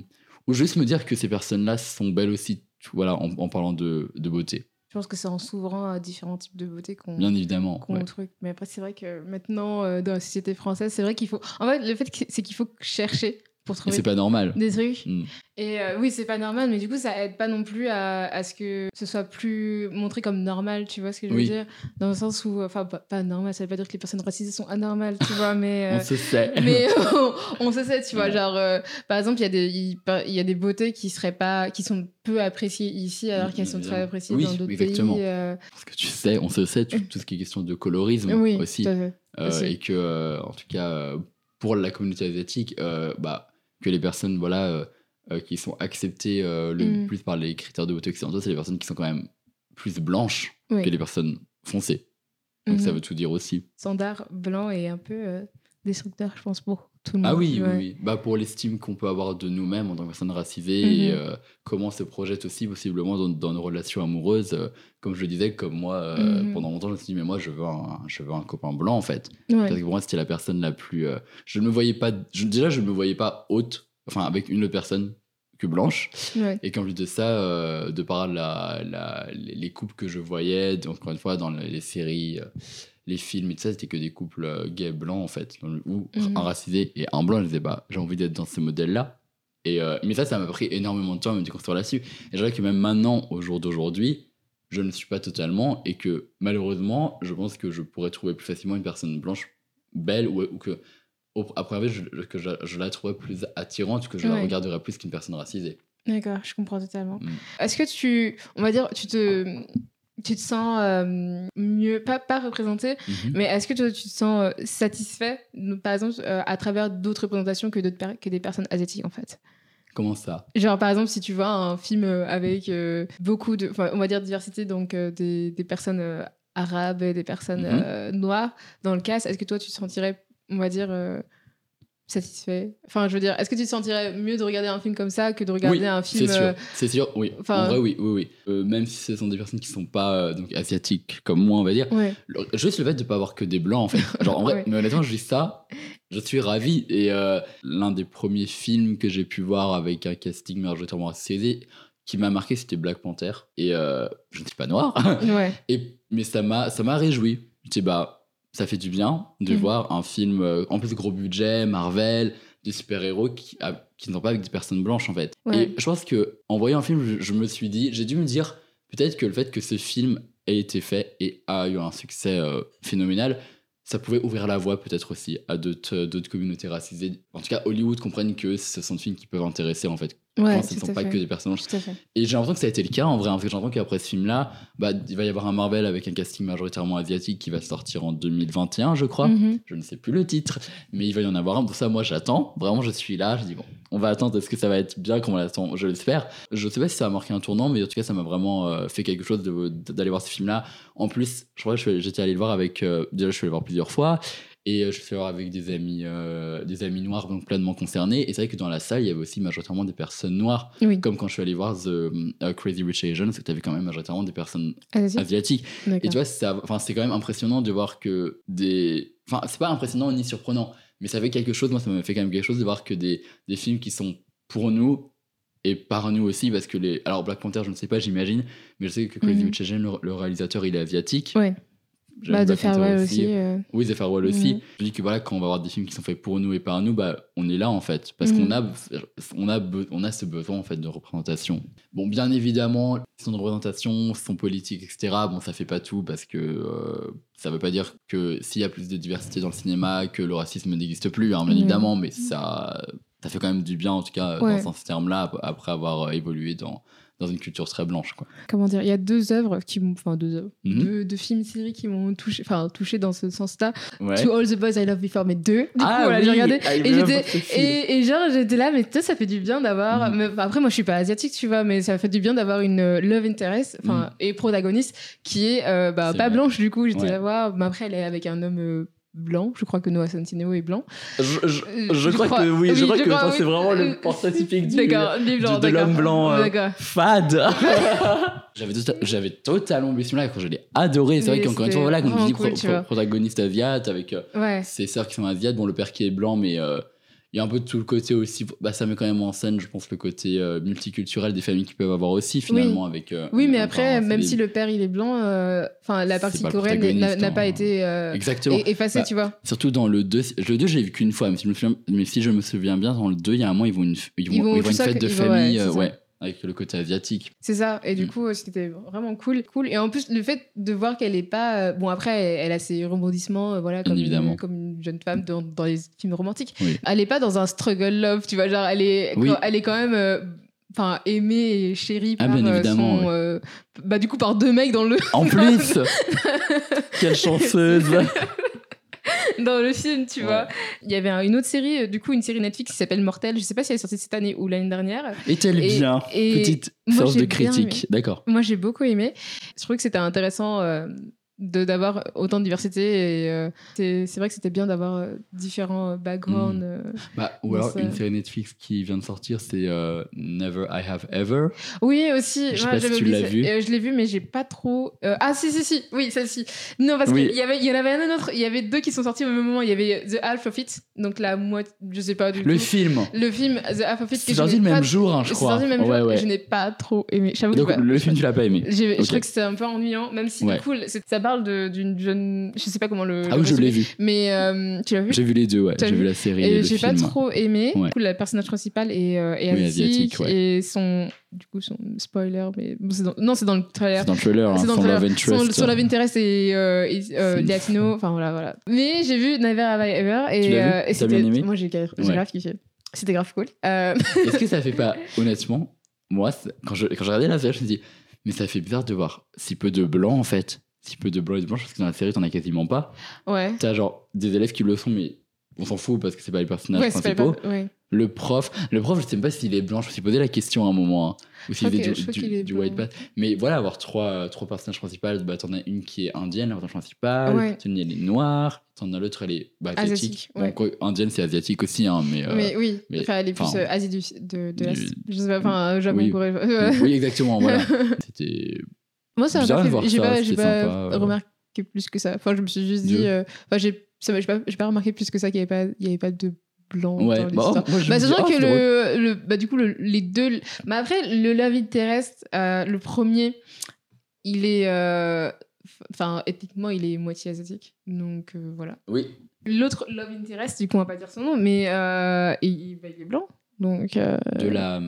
ou juste me dire que ces personnes-là sont belles aussi, voilà, en, en parlant de, de beauté. Je pense que c'est en s'ouvrant à différents types de beauté qu'on Bien évidemment. qu'on ouais. truc. Mais après, c'est vrai que maintenant, euh, dans la société française, c'est vrai qu'il faut. En fait, le fait, c'est qu'il faut chercher pour Et trouver c'est pas normal. des trucs. Mm. Et euh, oui, c'est pas normal, mais du coup, ça aide pas non plus à, à ce que ce soit plus montré comme normal, tu vois ce que je veux Oui. dire? Dans le sens où, enfin, pas, pas normal, ça veut pas dire que les personnes racisées sont anormales, tu vois, mais. euh, On se sait. mais on, on se sait, tu vois, Ouais. genre, euh, par exemple, il y, a des- il y a des beautés qui seraient pas, qui sont peu appréciées ici, alors qu'elles sont très Évidemment. appréciées Oui, dans d'autres exactement. pays. euh, Parce que tu sais, on se sait, tout, tout ce qui est question de colorisme oui, aussi. tout à fait. Euh, aussi. et que, euh, en tout cas, euh, pour la communauté asiatique, euh, bah, que les personnes voilà, euh, euh, qui sont acceptées euh, le Mm. plus par les critères de beauté occidentaux, c'est les personnes qui sont quand même plus blanches Oui. que les personnes foncées. Donc ça Mhm. veut tout dire aussi. Standard blanc et un peu destructeur, je pense, pour tout le monde. Ah oui, Ouais. oui, oui. Bah, pour l'estime qu'on peut avoir de nous-mêmes en tant que personnes racisées et Mhm. euh, comment on se projette aussi possiblement dans, dans nos relations amoureuses. Euh, comme je le disais, comme moi, euh, Mhm. pendant longtemps, je me suis dit, mais moi, je veux un, je veux un copain blanc en fait. Ouais. Parce que pour moi, c'était la personne la plus. je ne me voyais pas. je- déjà, je ne me voyais pas haute, enfin, avec une autre personne que blanche. Ouais. Et qu'en plus de ça, de par la, la- les les couples que je voyais, donc, encore une fois, dans les, séries, les films et tout ça, c'était que des couples euh, gays blancs, en fait. Où Mhm. un racisé et un blanc, je disais, bah, j'ai envie d'être dans ce modèle-là. Et, euh, mais ça, ça m'a pris énormément de temps à me déconstruire là-dessus. Et je dirais que même maintenant, au jour d'aujourd'hui, je ne suis pas totalement. Et que malheureusement, je pense que je pourrais trouver plus facilement une personne blanche belle ou, ou que, au, à première vue, je, que je, je la trouverais plus attirante, que je la regarderais plus qu'une personne racisée. D'accord, je comprends totalement. Mm. Est-ce que tu, on va dire, tu te, tu te sens euh, mieux, pas, pas représenté, Mhm. mais est-ce que toi, tu te sens euh, satisfait, par exemple, euh, à travers d'autres représentations que, que des personnes asiatiques, en fait? Comment ça? Genre, par exemple, si tu vois un film avec euh, beaucoup de, on va dire diversité, donc des, des personnes arabes et des personnes Mhm. noires dans le cast, est-ce que toi, tu te sentirais, on va dire, satisfait Enfin, je veux dire, est-ce que tu te sentirais mieux de regarder un film comme ça que de regarder oui, un film C'est sûr, euh, c'est sûr, oui. enfin- en vrai, oui, oui, oui. Euh, même si ce sont des personnes qui sont pas euh, donc asiatiques comme moi, on va dire. Ouais. Le- juste le fait de pas avoir que des blancs, en fait. Genre, en vrai, Ouais. mais honnêtement, je dis ça, je suis ravi. Et l'un des premiers films que j'ai pu voir avec un casting majoritairement racisé qui m'a marqué, c'était Black Panther. Et je ne suis pas noir. Ouais. Et, mais ça m'a, ça m'a réjoui. Je dis, bah, ça fait du bien de Mhm. voir un film, euh, en plus gros budget, Marvel, des super-héros qui, ah, qui ne sont pas avec des personnes blanches en fait. Ouais. Et je pense que en voyant un film, je, je me suis dit, j'ai dû me dire peut-être que le fait que ce film ait été fait et a eu un succès euh, phénoménal, ça pouvait ouvrir la voie peut-être aussi à d'autres d'autres communautés racisées. En tout cas, Hollywood comprenne que ce sont des films qui peuvent intéresser en fait Ouais, ce ne sont pas fait. que des personnages et j'ai l'impression que ça a été le cas en vrai. En fait, j'ai l'impression qu'après ce film-là, bah, il va y avoir un Marvel avec un casting majoritairement asiatique qui va sortir en 2021, je crois. Mhm. Je ne sais plus le titre, mais il va y en avoir un. Pour ça, moi, j'attends. Vraiment, je suis là. Je dis, bon, on va attendre. Est-ce que ça va être bien comme on l'attend? Je l'espère. Je sais pas si ça a marqué un tournant, mais en tout cas, ça m'a vraiment euh, fait quelque chose d'aller voir ce film-là. En plus, je crois que j'étais allé le voir avec. euh, déjà, je suis allé le voir plusieurs fois. Et euh, je suis allé le voir avec des amis, euh, des amis noirs, donc pleinement concernés. Et c'est vrai que dans la salle, il y avait aussi majoritairement des personnes noires Oui. comme quand je suis allé voir The euh, Crazy Rich Asians, tu avais quand même majoritairement des personnes asiatiques. Et tu vois, c'est quand même impressionnant de voir que des. Enfin, c'est pas impressionnant ni surprenant, mais ça fait quelque chose. Moi, ça m'a fait quand même quelque chose de voir que des, des films qui sont pour nous et par nous aussi, parce que les. Alors, Black Panther, je ne sais pas, j'imagine, mais je sais que Crazy Mhm. Rich Asians, le, le réalisateur, il est asiatique. Ouais. Bah, Black Farewell aussi. euh, oui, The Farewell aussi. Mhm. Je dis que voilà, quand on va avoir des films qui sont faits pour nous et par nous, bah, on est là en fait. Parce Mhm. qu'on a, on a, on a ce besoin en fait de représentation. Bon, bien évidemment, son de représentation, son politique, etc. Bon, ça fait pas tout parce que euh, ça veut pas dire que s'il y a plus de diversité dans le cinéma, que le racisme n'existe plus, hein, bien Mhm. évidemment, mais ça, ça fait quand même du bien en tout cas Ouais. dans ce terme-là ap- après avoir évolué dans, dans une culture très blanche. Quoi. comment dire, il y a deux œuvres qui m'ont, enfin deux œuvres, Mhm. deux, deux films séries qui m'ont touché, enfin touché dans ce sens-là. Ouais. To All the Boys I Love Before, mais deux. Du Ah coup, voilà, oui, j'ai regardé et j'étais et, et genre j'étais là, mais ça fait du bien d'avoir. Enfin, après, moi, je suis pas asiatique, tu vois, mais ça fait du bien d'avoir une euh, love interest, enfin Mhm. et protagoniste qui est euh, bah, pas vrai. blanche du coup. J'étais Ouais. là, waouh. Mais après, elle est avec un homme. euh, blanc, je crois que Noah Centineo est blanc. Je, je- Euh, je crois, que oui, je crois que c'est vraiment le portrait typique du, D'accord, du blanc, de- l'homme blanc, euh, fade. j'avais, tota- j'avais totalement oublié ce film-là quand je l'ai adoré. C'est vrai qu'encore une fois, voilà, quand tu dis cool, pro- tu pro- protagoniste asiate avec euh, Ouais. ses sœurs qui sont asiates, bon, le père qui est blanc, mais euh, il y a un peu tout le côté aussi. Bah, ça met quand même en scène, je pense, le côté euh, multiculturel des familles qui peuvent avoir aussi, finalement. Avec, euh, Oui, mais un après, parent, même si le père il est blanc, euh, la partie coréenne n'a pas hein. été Exactement. effacée, Bah, tu vois. Surtout dans le 2, le 2, j'ai vu qu'une fois, mais si, je me souviens, mais si je me souviens bien, dans le 2, il y a un moment, ils vont une, ils vont, Ils vont ils vont tout une fête de ouais, famille, ouais, avec le côté asiatique. C'est ça. Et du Mm. coup, euh, c'était vraiment cool, cool. Et en plus, le fait de voir qu'elle est pas, euh, bon après, elle, a ses rebondissements, euh, voilà, comme évidemment. une, comme une jeune femme dans, dans les films romantiques. Oui. Elle est pas dans un struggle love, tu vois, genre elle est, Oui. elle est quand même. euh, Enfin, aimée et chérie Ah, par bien évidemment, son, bah du coup par deux mecs dans le En plus Quelle chanceuse dans le film, tu Ouais. vois. Il y avait un- une autre série, euh, du coup, une série Netflix qui s'appelle Mortel. Je sais pas si elle est sortie cette année ou l'année dernière. Est-elle Et- bien et Petite force de critique. D'accord. Moi, j'ai beaucoup aimé. Je trouvais que c'était intéressant euh, d'avoir autant de diversité. Et euh, c'est c'est vrai que c'était bien d'avoir euh, différents euh, backgrounds. Mm. euh. Bah, ou alors, une série Netflix qui vient de sortir, c'est Never I Have Ever. Oui, aussi. Je sais ouais, pas si j'avais tu l'as vu. Je l'ai vu, mais j'ai pas trop. Ah, si, si, si. Oui, celle-ci. Non, parce Oui. qu'il y, avait- il y en avait un autre. Il y avait deux qui sont sortis au même moment. Il y avait The Half of It. Donc la moitié. Je sais pas du Le tout. film Le film The Half of It. C'est sorti le même jour, hein, je crois. le même ouais, jour. ouais. Je n'ai pas trop aimé. J'avoue le film, tu l'as pas aimé. Je trouve que c'est un peu ennuyant, même si du coup, c'est- ça parle d'une jeune. Je sais pas comment le. Ah oui, je l'ai vu. Mais euh, tu l'as vu? J'ai vu les deux, ouais. J'ai vu vu la série et, Et j'ai pas trop aimé. Ouais. Du coup, le personnage principal est, euh, est Oui, asiatique, ouais. et son. Du coup, son spoiler, mais. bon, dans- Non, c'est dans le trailer. C'est dans le trailer, hein, C'est dans le trailer. Love Interest. Son, son Love Interest et, euh, et, euh, latino, enfin voilà, voilà. Mais j'ai vu Never Have I Ever et, euh, et c'était. Moi, j'ai Ouais. grave kiffé. C'était grave cool. Euh, Est-ce que ça fait pas, honnêtement, moi, quand je, quand je regardais la série, je me dis, mais ça fait bizarre de voir si peu de blancs, en fait. Si peu de blancs et de blanches, parce que dans la série, t'en as quasiment pas. ouais. T'as genre des élèves qui le sont, mais on s'en fout parce que c'est pas les personnages Ouais, c'est pas les principaux. pas- ouais. Le prof, le prof, je sais même pas s'il est blanc, je me suis posé la question à un moment, hein, ou s'il faisait du, du- qu'il est du blanc. white bat. Mais voilà, avoir trois, trois personnages principaux, bah, t'en as une qui est indienne, la personnage principale, Ouais. t'en as une elle est noire, t'en as l'autre elle est bah, asiatique. Quoi, indienne c'est asiatique aussi, hein, mais. euh, mais oui, mais- enfin, elle est plus euh, Asie du, de, de l'Est. Je sais pas, enfin, Japon, oui. Corée. oui, exactement, voilà. C'était. Moi, ça m'a pas fait. J'ai pas, sympa, remarqué plus que ça. Enfin, je me suis juste dit. euh, Enfin, j'ai pas, pas remarqué plus que ça qu'il y avait pas, il y avait pas de blanc Ouais, dans bah, moi, Bah, c'est vrai oh, que le, le, bah, du coup, le- les deux. Mais après, le Love It terrestre, euh, le premier, il est. euh, enfin, ethniquement, il est moitié asiatique. Donc euh, voilà. Oui. L'autre love interest, du coup, on va pas dire son nom, mais il, bah, il est blanc. Donc De la.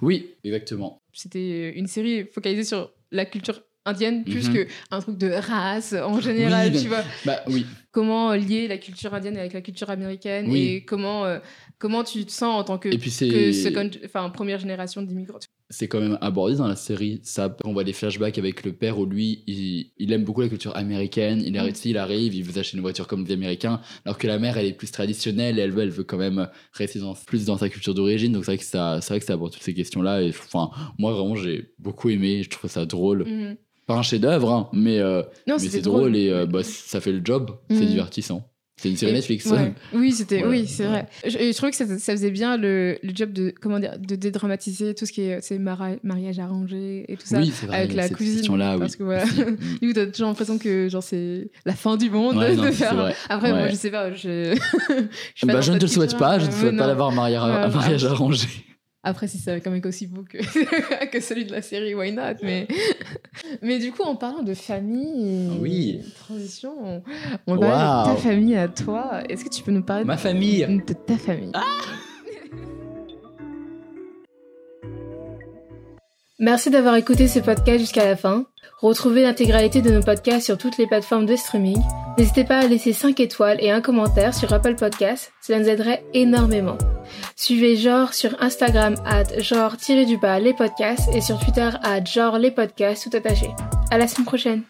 Oui, exactement. c'était une série focalisée sur la culture indienne plus Mhm. que un truc de race en général, Oui, tu vois. Bah oui. Comment lier la culture indienne avec la culture américaine Oui. et comment, euh, comment tu te sens en tant que, Et puis c'est. que second, enfin, première génération d'immigrants. C'est quand même abordé dans la série. Ça, on voit des flashbacks avec le père où lui, il, il aime beaucoup la culture américaine. Il arrive, il arrive, il veut acheter une voiture comme des Américains, alors que la mère, elle est plus traditionnelle. Et elle veut, elle veut quand même rester dans- plus dans sa culture d'origine. Donc c'est vrai que ça, c'est vrai que ça aborde toutes ces questions-là. Et enfin, moi vraiment, j'ai beaucoup aimé. Je trouve ça drôle. Mhm. Pas un chef-d'œuvre, hein, mais, euh, mais c'est drôle, drôle. et euh, bah, ça fait le job. C'est Mhm. divertissant. C'est série Et- Netflix. ouais. Oui, c'était, Voilà. oui, c'est vrai. Je, trouvais que ça, ça faisait bien le, le job de, comment dire, de dédramatiser tout ce qui est, c'est mari- mariage arrangé et tout ça. Oui, vrai. avec la question-là, oui. parce que voilà. Du coup, t'as toujours l'impression que genre c'est la fin du monde Ouais, de non, faire. Après, moi, je sais pas. Je, je, Bah, je ne te le souhaite pas, je ne te Ouais, souhaite pas d'avoir un mariage, arrangé. Après, si c'est avec un mec aussi beau que, que celui de la série, why not mais, mais du coup, en parlant de famille, et Oui. transition, on, on va parler de ta famille à toi. Est-ce que tu peux nous parler Ma de, famille. de ta famille? Merci d'avoir écouté ce podcast jusqu'à la fin. Retrouvez l'intégralité de nos podcasts sur toutes les plateformes de streaming. N'hésitez pas à laisser 5 étoiles et un commentaire sur Apple Podcasts, cela nous aiderait énormément. Suivez Genre sur Instagram at genre-du-bas les podcasts et sur Twitter at genre les podcasts tout attaché. À la semaine prochaine